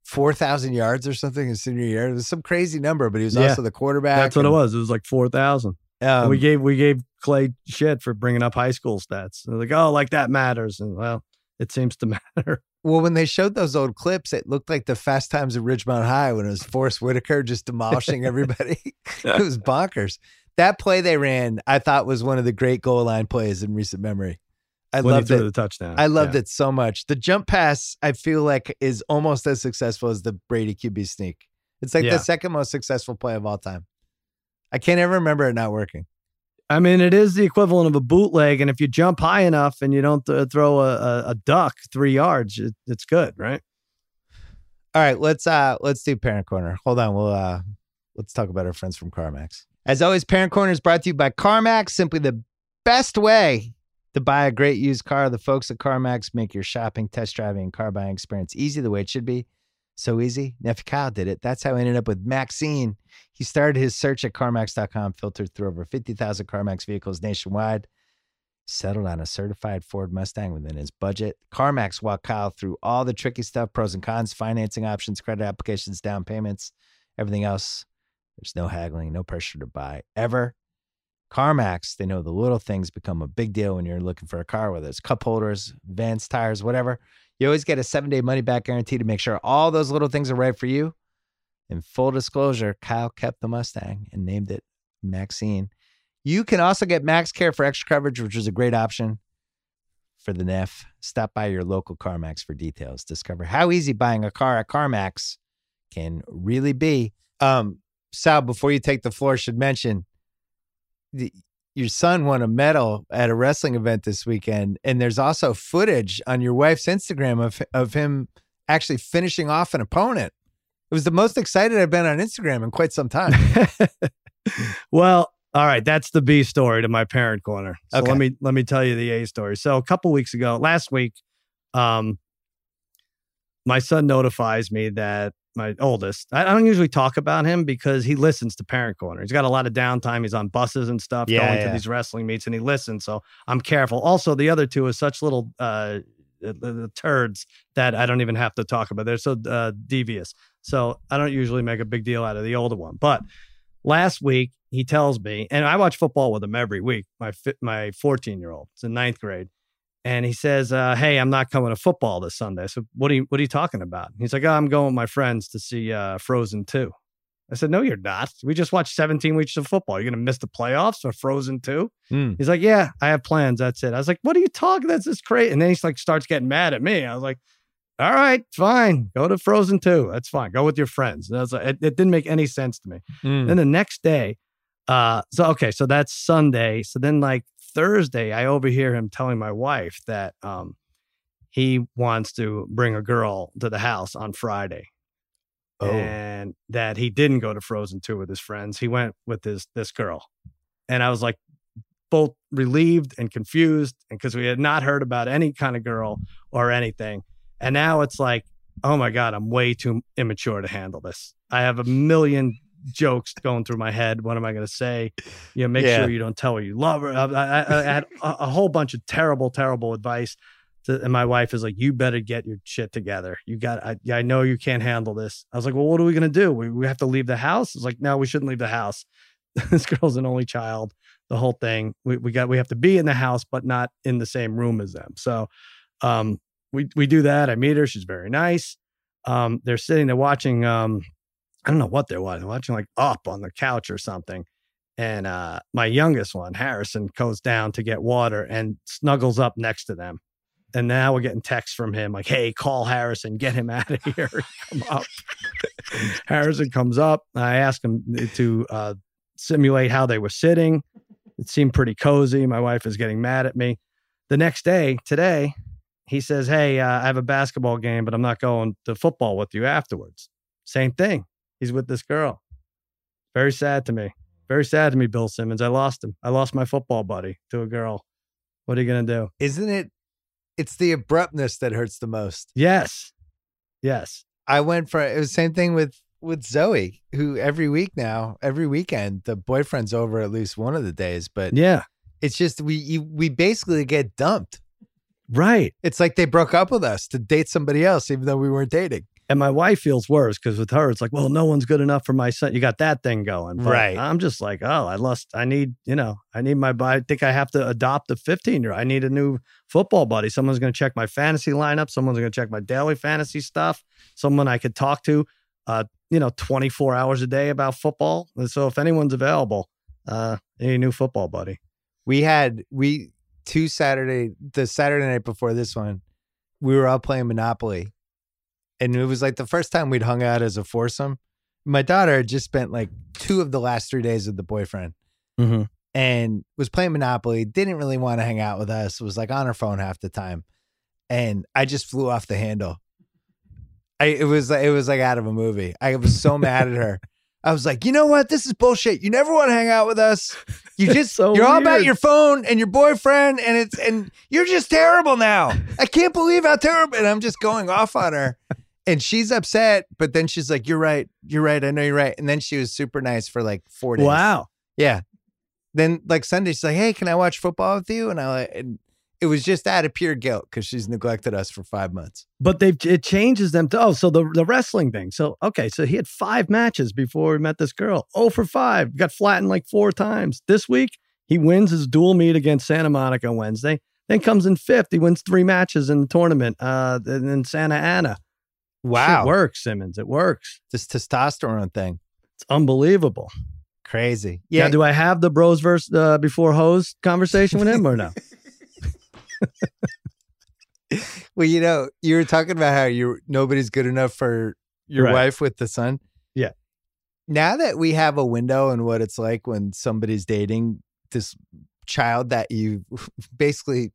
four thousand yards or something his senior year. It was some crazy number, but he was Yeah. also the quarterback. That's what it was. It was like four thousand. Um, we gave we gave Clay shit for bringing up high school stats. They're like, oh, like that matters, and well, it seems to matter. well, when they showed those old clips, it looked like the Fast Times at Ridgemont High when it was Forest Whitaker just demolishing everybody. it was bonkers. That play they ran, I thought was one of the great goal line plays in recent memory. I when he loved it. the touchdown. I loved Yeah. it so much. The jump pass, I feel like, is almost as successful as the Brady QB sneak. It's like Yeah. the second most successful play of all time. I can't ever remember it not working. I mean, it is the equivalent of a bootleg, and if you jump high enough and you don't th- throw a, a, a duck three yards, it, it's good, right? All right, let's uh let's do parent corner. Hold on, we'll uh let's talk about our friends from CarMax. As always, parent corner is brought to you by CarMax, simply the best way to buy a great used car. The folks at CarMax make your shopping, test driving, and car buying experience easy the way it should be. So easy. Nephew Kyle did it. That's how I ended up with Maxine. He started his search at CarMax.com, filtered through over 50,000 CarMax vehicles nationwide, settled on a certified Ford Mustang within his budget. CarMax walked Kyle through all the tricky stuff, pros and cons, financing options, credit applications, down payments, everything else. There's no haggling, no pressure to buy ever. CarMax, they know the little things become a big deal when you're looking for a car, whether it's cup holders, vents, tires, whatever. You always get a seven day money back guarantee to make sure all those little things are right for you. In full disclosure, Kyle kept the Mustang and named it Maxine. You can also get MaxCare for extra coverage, which is a great option. for the NEF. Stop by your local CarMax for details. Discover how easy buying a car at CarMax can really be. Um, Sal, before you take the floor, should mention the, your son won a medal at a wrestling event this weekend, and there's also footage on your wife's Instagram of of him actually finishing off an opponent. It was the most excited I've been on Instagram in quite some time. well, all right, that's the B story to my parent corner. So Okay. let me let me tell you the A story. So a couple weeks ago, last week, um, my son notifies me that my oldest. I don't usually talk about him because he listens to Parent Corner. He's got a lot of downtime. He's on buses and stuff, Yeah, going yeah. to these wrestling meets, and he listens. So I'm careful. Also, the other two are such little uh, the turds that I don't even have to talk about. They're so uh, devious. So I don't usually make a big deal out of the older one. But last week he tells me, and I watch football with him every week. My my 14 year old, it's in ninth grade, and he says, uh, "Hey, I'm not coming to football this Sunday." So what are you what are you talking about? He's like, oh, "I'm going with my friends to see uh, Frozen 2. I said, "No, you're not. We just watched 17 weeks of football. You're gonna miss the playoffs or Frozen 2? Hmm. He's like, "Yeah, I have plans. That's it." I was like, "What are you talking? That's just crazy." And then he's like, starts getting mad at me. I was like, "All right, fine. Go to Frozen 2. That's fine. Go with your friends." And I was like, it, it didn't make any sense to me. Mm. Then the next day, uh, so okay, so that's Sunday. So then like Thursday, I overhear him telling my wife that um he wants to bring a girl to the house on Friday. Oh. And that he didn't go to Frozen 2 with his friends. He went with his this girl. And I was like both relieved and confused and because we had not heard about any kind of girl or anything. And now it's like, oh my God, I'm way too immature to handle this. I have a million jokes going through my head. What am I going to say? You know, make Yeah. sure you don't tell her you love her. I, I, I had a, a whole bunch of terrible, terrible advice. To, and my wife is like, "You better get your shit together. You got. I, I know you can't handle this." I was like, "Well, what are we gonna do? We, we have to leave the house." It's like, "No, we shouldn't leave the house. this girl's an only child. The whole thing. We we got. We have to be in the house, but not in the same room as them." So, um, we we do that. I meet her. She's very nice. Um, they're sitting there watching. Um, I don't know what they're watching. Watching like Up on the couch or something. And uh, my youngest one, Harrison, goes down to get water and snuggles up next to them. And now we're getting texts from him like, "Hey, call Harrison, get him out of here, come up." Harrison comes up. I ask him to uh, simulate how they were sitting. It seemed pretty cozy. My wife is getting mad at me. The next day, today, he says, "Hey, uh, I have a basketball game, but I'm not going to football with you afterwards." Same thing. He's with this girl. Very sad to me. Very sad to me, Bill Simmons. I lost him. I lost my football buddy to a girl. What are you gonna do? Isn't it? It's the abruptness that hurts the most. Yes, yes. I went for it was the same thing with with Zoe, who every week now, every weekend, the boyfriend's over at least one of the days, but Yeah, it's just we you, we basically get dumped. right. It's like they broke up with us to date somebody else, even though we weren't dating. And my wife feels worse because with her, it's like, well, no one's good enough for my son. You got that thing going. But Right. I'm just like, oh, I lost. I need, you know, I need my, I think I have to adopt a 15 year. I need a new football buddy. Someone's going to check my fantasy lineup. Someone's going to check my daily fantasy stuff. Someone I could talk to, uh, you know, 24 hours a day about football. And so if anyone's available, uh, I need a new football buddy. We had we two Saturday the Saturday night before this one, we were all playing Monopoly. And it was like the first time we'd hung out as a foursome. My daughter had just spent like two of the last three days with the boyfriend. Mm-hmm. and was playing Monopoly, didn't really want to hang out with us, was like on her phone half the time. And I just flew off the handle. I it was it was like out of a movie. I was so mad at her. I was like, you know what? This is bullshit. You never want to hang out with us. You just so you're all about your phone and your boyfriend, and it's and you're just terrible now. I can't believe how terrible. And I'm just going off on her. And she's upset, but then she's like, You're right. You're right. I know you're right. And then she was super nice for like four days. Wow. Yeah. Then like Sunday, she's like, "Hey, can I watch football with you?" And I like, and it was just out of pure guilt because she's neglected us for five months. But they've it changes them to oh, so the the wrestling thing. So okay, so he had five matches before he met this girl. Oh for five, got flattened like four times. This week he wins his dual meet against Santa Monica Wednesday. Then comes in fifth. He wins three matches in the tournament. Uh, in Santa Ana. Wow, Shit works, Simmons. It works. this testosterone thing, It's unbelievable. crazy. Yeah. Yeah, do I have the bros verse uh, before hose conversation with him or no? well, you know, you were talking about how you nobody's good enough for your Right. wife with the son. Yeah. Now that we have a window and what it's like when somebody's dating this child that you basically,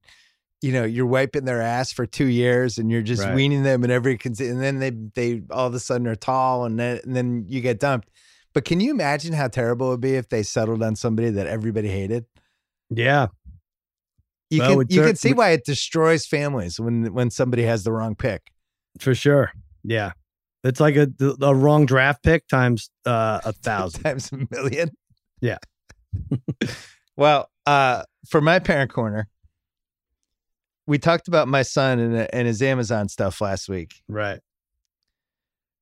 you know, you're wiping their ass for two years and you're just Right. weaning them and every and then they they all of a sudden are tall and then and then you get dumped. But can you imagine how terrible it would be if they settled on somebody that everybody hated? Yeah. You Well, can you can see why it destroys families when when somebody has the wrong pick. For sure. Yeah. It's like a, a wrong draft pick times uh, a thousand. times a million. Yeah. well, uh, for my parent corner, we talked about my son and, and his Amazon stuff last week. Right.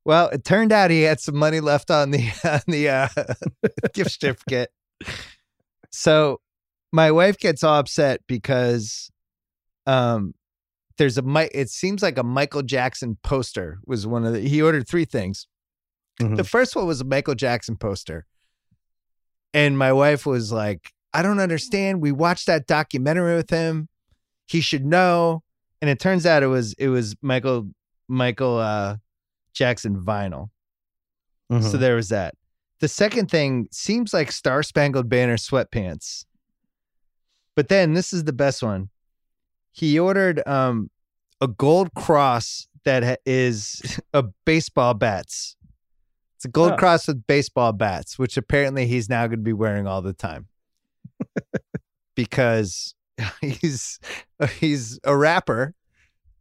Well, it turned out he had some money left on the on the uh, gift certificate. So my wife gets all upset because um there's a it seems like a Michael Jackson poster was one of the he ordered three things. Mhm. The first one was a Michael Jackson poster. And my wife was like, I don't understand. We watched that documentary with him. He should know. And it turns out it was it was Michael Michael uh Jackson vinyl. So Mhm. there was that. The second thing seems like Star Spangled Banner sweatpants. But then this is the best one. He ordered um a gold cross that ha- is a baseball bats. It's a gold Oh. cross with baseball bats, which apparently he's now going to be wearing all the time. because he's he's a rapper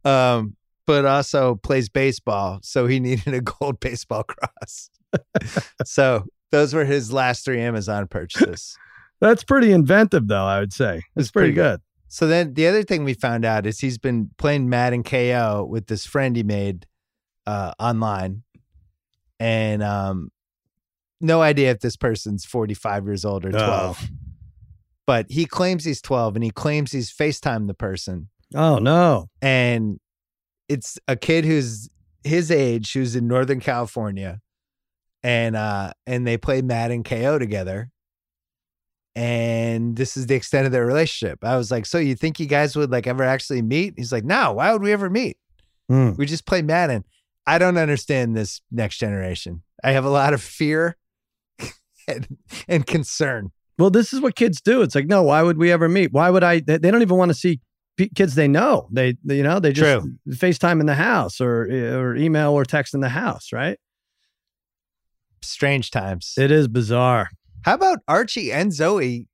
um but also plays baseball, so he needed a gold baseball cross. so those were his last three Amazon purchases. That's pretty inventive, though, I would say. It's pretty, pretty good. good. So then the other thing we found out is he's been playing Madden KO with this friend he made uh, online, and um, no idea if this person's forty five years old or twelve. But he claims he's twelve, and he claims he's Facetime the person, Oh, no. and it's a kid who's his age who's in Northern California, and uh, and they play Madden KO together. And this is the extent of their relationship. I was like, so you think you guys would like ever actually meet? He's like, no, why would we ever meet? Hmm. We just play Madden. I don't understand this next generation. I have a lot of fear and, and concern. Well, this is what kids do. It's like, no, why would we ever meet? Why would I? They, they don't even want to see p- kids they know. They, they- you know, they just True. FaceTime in the house or eh, or email or text in the house, right? Strange times. It is bizarre. How about Archie and Zoe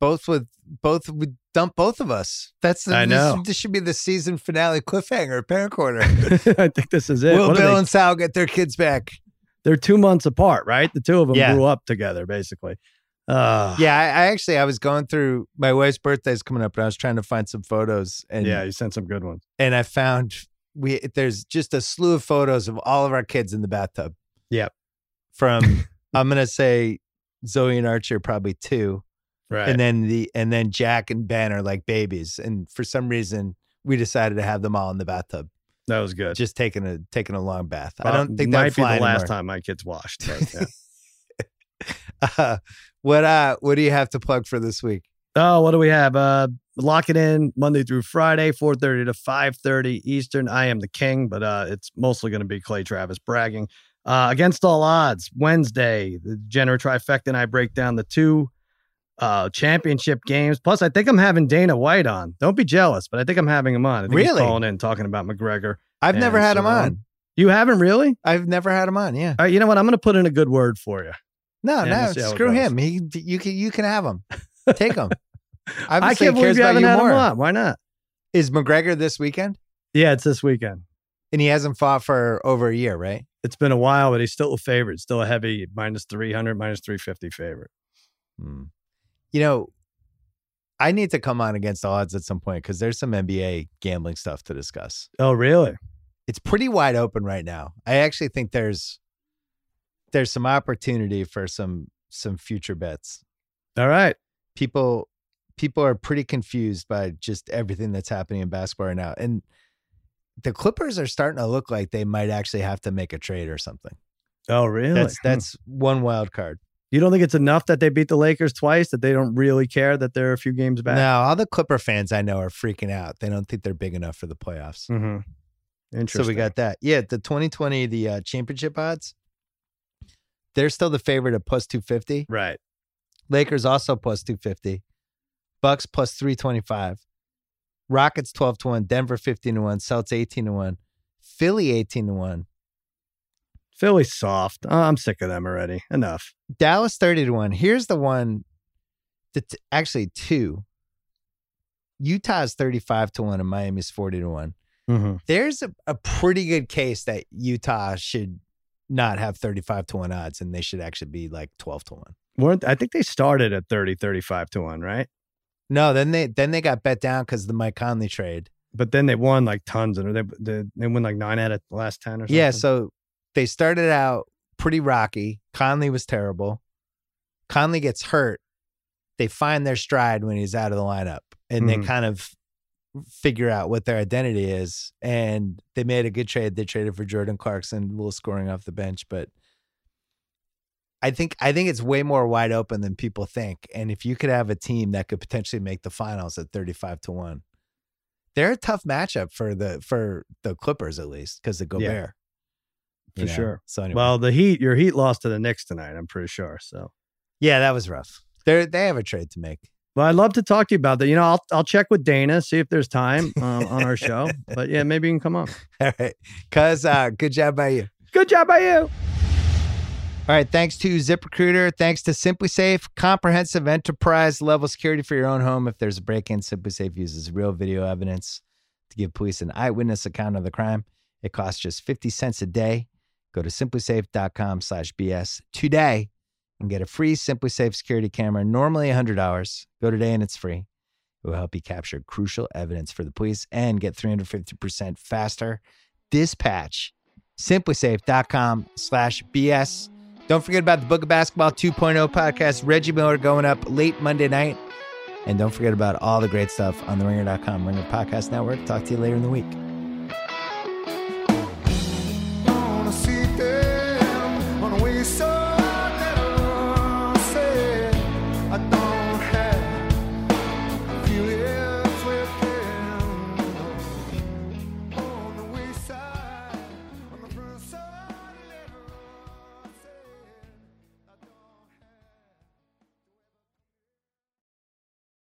both with both would dump both of us? That's the, I this- know. This, should be the season finale cliffhanger, at Parent Corner. I think this is it. Will What are Bill they? and Sal get their kids back? They're two months apart, right? The two of them Yeah. grew up together, basically. Uh, Yeah, I, I actually I was going through my wife's birthday's coming up, and I was trying to find some photos, and yeah. You sent some good ones. and I found we there's just a slew of photos of all of our kids in the bathtub. Yep. From I'm gonna say Zoe and Archer probably two, Right. and then the and then Jack and Ben are like babies, and for some reason we decided to have them all in the bathtub, that was good. just taking a taking a long bath. I don't think that might be the last anymore. time my kids washed. But, yeah. Uh, what uh what do you have to plug for this week? Oh, what do we have? Uh lock it in Monday through Friday, 4:30 to 5:30 Eastern. I am the king, but uh it's mostly going to be Clay Travis bragging. Uh against all odds, Wednesday, the Jenner trifecta and I break down the two uh championship games. Plus, I think I'm having Dana White on. Don't be jealous, but I think I'm having him on. I think he's Really? calling in talking about McGregor. I've never had him so, on. You haven't really? I've never had him on. Yeah. All right, you know what? I'm going to put in a good word for you. No, no, we'll see how it screw him. He, you can, you can have him. Take him. I can't believe cares you about haven't you had more. him on. Why not? Is McGregor this weekend? Yeah, it's this weekend. And he hasn't fought for over a year, right? It's been a while, but he's still a favorite. Still a heavy minus 300, minus 350 favorite. Hmm. You know, I need to come on against the odds at some point because there's some NBA gambling stuff to discuss. Oh, really? It's pretty wide open right now. I actually think there's there's some opportunity for some some future bets. All right. People people are pretty confused by just everything that's happening in basketball right now. And the Clippers are starting to look like they might actually have to make a trade or something. Oh, really? That's Hmm. that's one wild card. You don't think it's enough that they beat the Lakers twice that they don't really care that they're a few games back? No, all the Clipper fans I know are freaking out. They don't think they're big enough for the playoffs. Mm-hmm. Interesting. So we got that. Yeah, the 2020 the uh, championship odds. They're still the favorite at plus 250. right. Lakers also plus 250. Bucks plus 325. Rockets 12 to 1. Denver 15 to 1. Celtics 18 to 1. Philly 18 to 1. Philly's soft. Uh, I'm sick of them already. Enough. Dallas 30 to 1. Here's the one that's actually two. Utah's 35 to 1 and Miami's 40 to 1. Mm-hmm. There's a, a pretty good case that Utah should not have 35 to 1 odds and they should actually be like 12 to 1. Weren't I think they started at 30, 35 to 1, right? No, then they then they got bet down because the Mike Conley trade. But then they won like tons and they they, they won like nine out of the last 10 or something. Yeah, so they started out pretty rocky. Conley was terrible. Conley gets hurt. They find their stride when he's out of the lineup and Mhm. they kind of figure out what their identity is. And they made a good trade. They traded for Jordan Clarkson, a little scoring off the bench, but I think I think it's way more wide open than people think. And if you could have a team that could potentially make the finals at 35 to 1, they're a tough matchup for the for the Clippers at least because of Yeah. Gobert. for you know? sure. So anyway. Well, the Heat, your Heat lost to the Knicks tonight, I'm pretty sure. So Yeah, that was rough. They they have a trade to make. Well, I'd love to talk to you about that. You know, I'll I'll check with Dana, see if there's time um, on our show. But yeah, maybe you can come on. All right, cuz uh, good job by you. Good job by you. All right, thanks to ZipRecruiter, thanks to SimpliSafe, comprehensive enterprise level security for your own home. If there's a break-in, SimpliSafe uses real video evidence to give police an eyewitness account of the crime. It costs just 50 cents a day. Go to simplisafe.com slash BS today and get a free SimpliSafe security camera, normally $100. Go today and it's free. It will help you capture crucial evidence for the police and get 350% faster dispatch. Simplisafe.com slash BS. Don't forget about the Book of Basketball 2.0 podcast. Reggie Miller going up late Monday night. And don't forget about all the great stuff on the ringer.com, Ringer Podcast Network. Talk to you later in the week.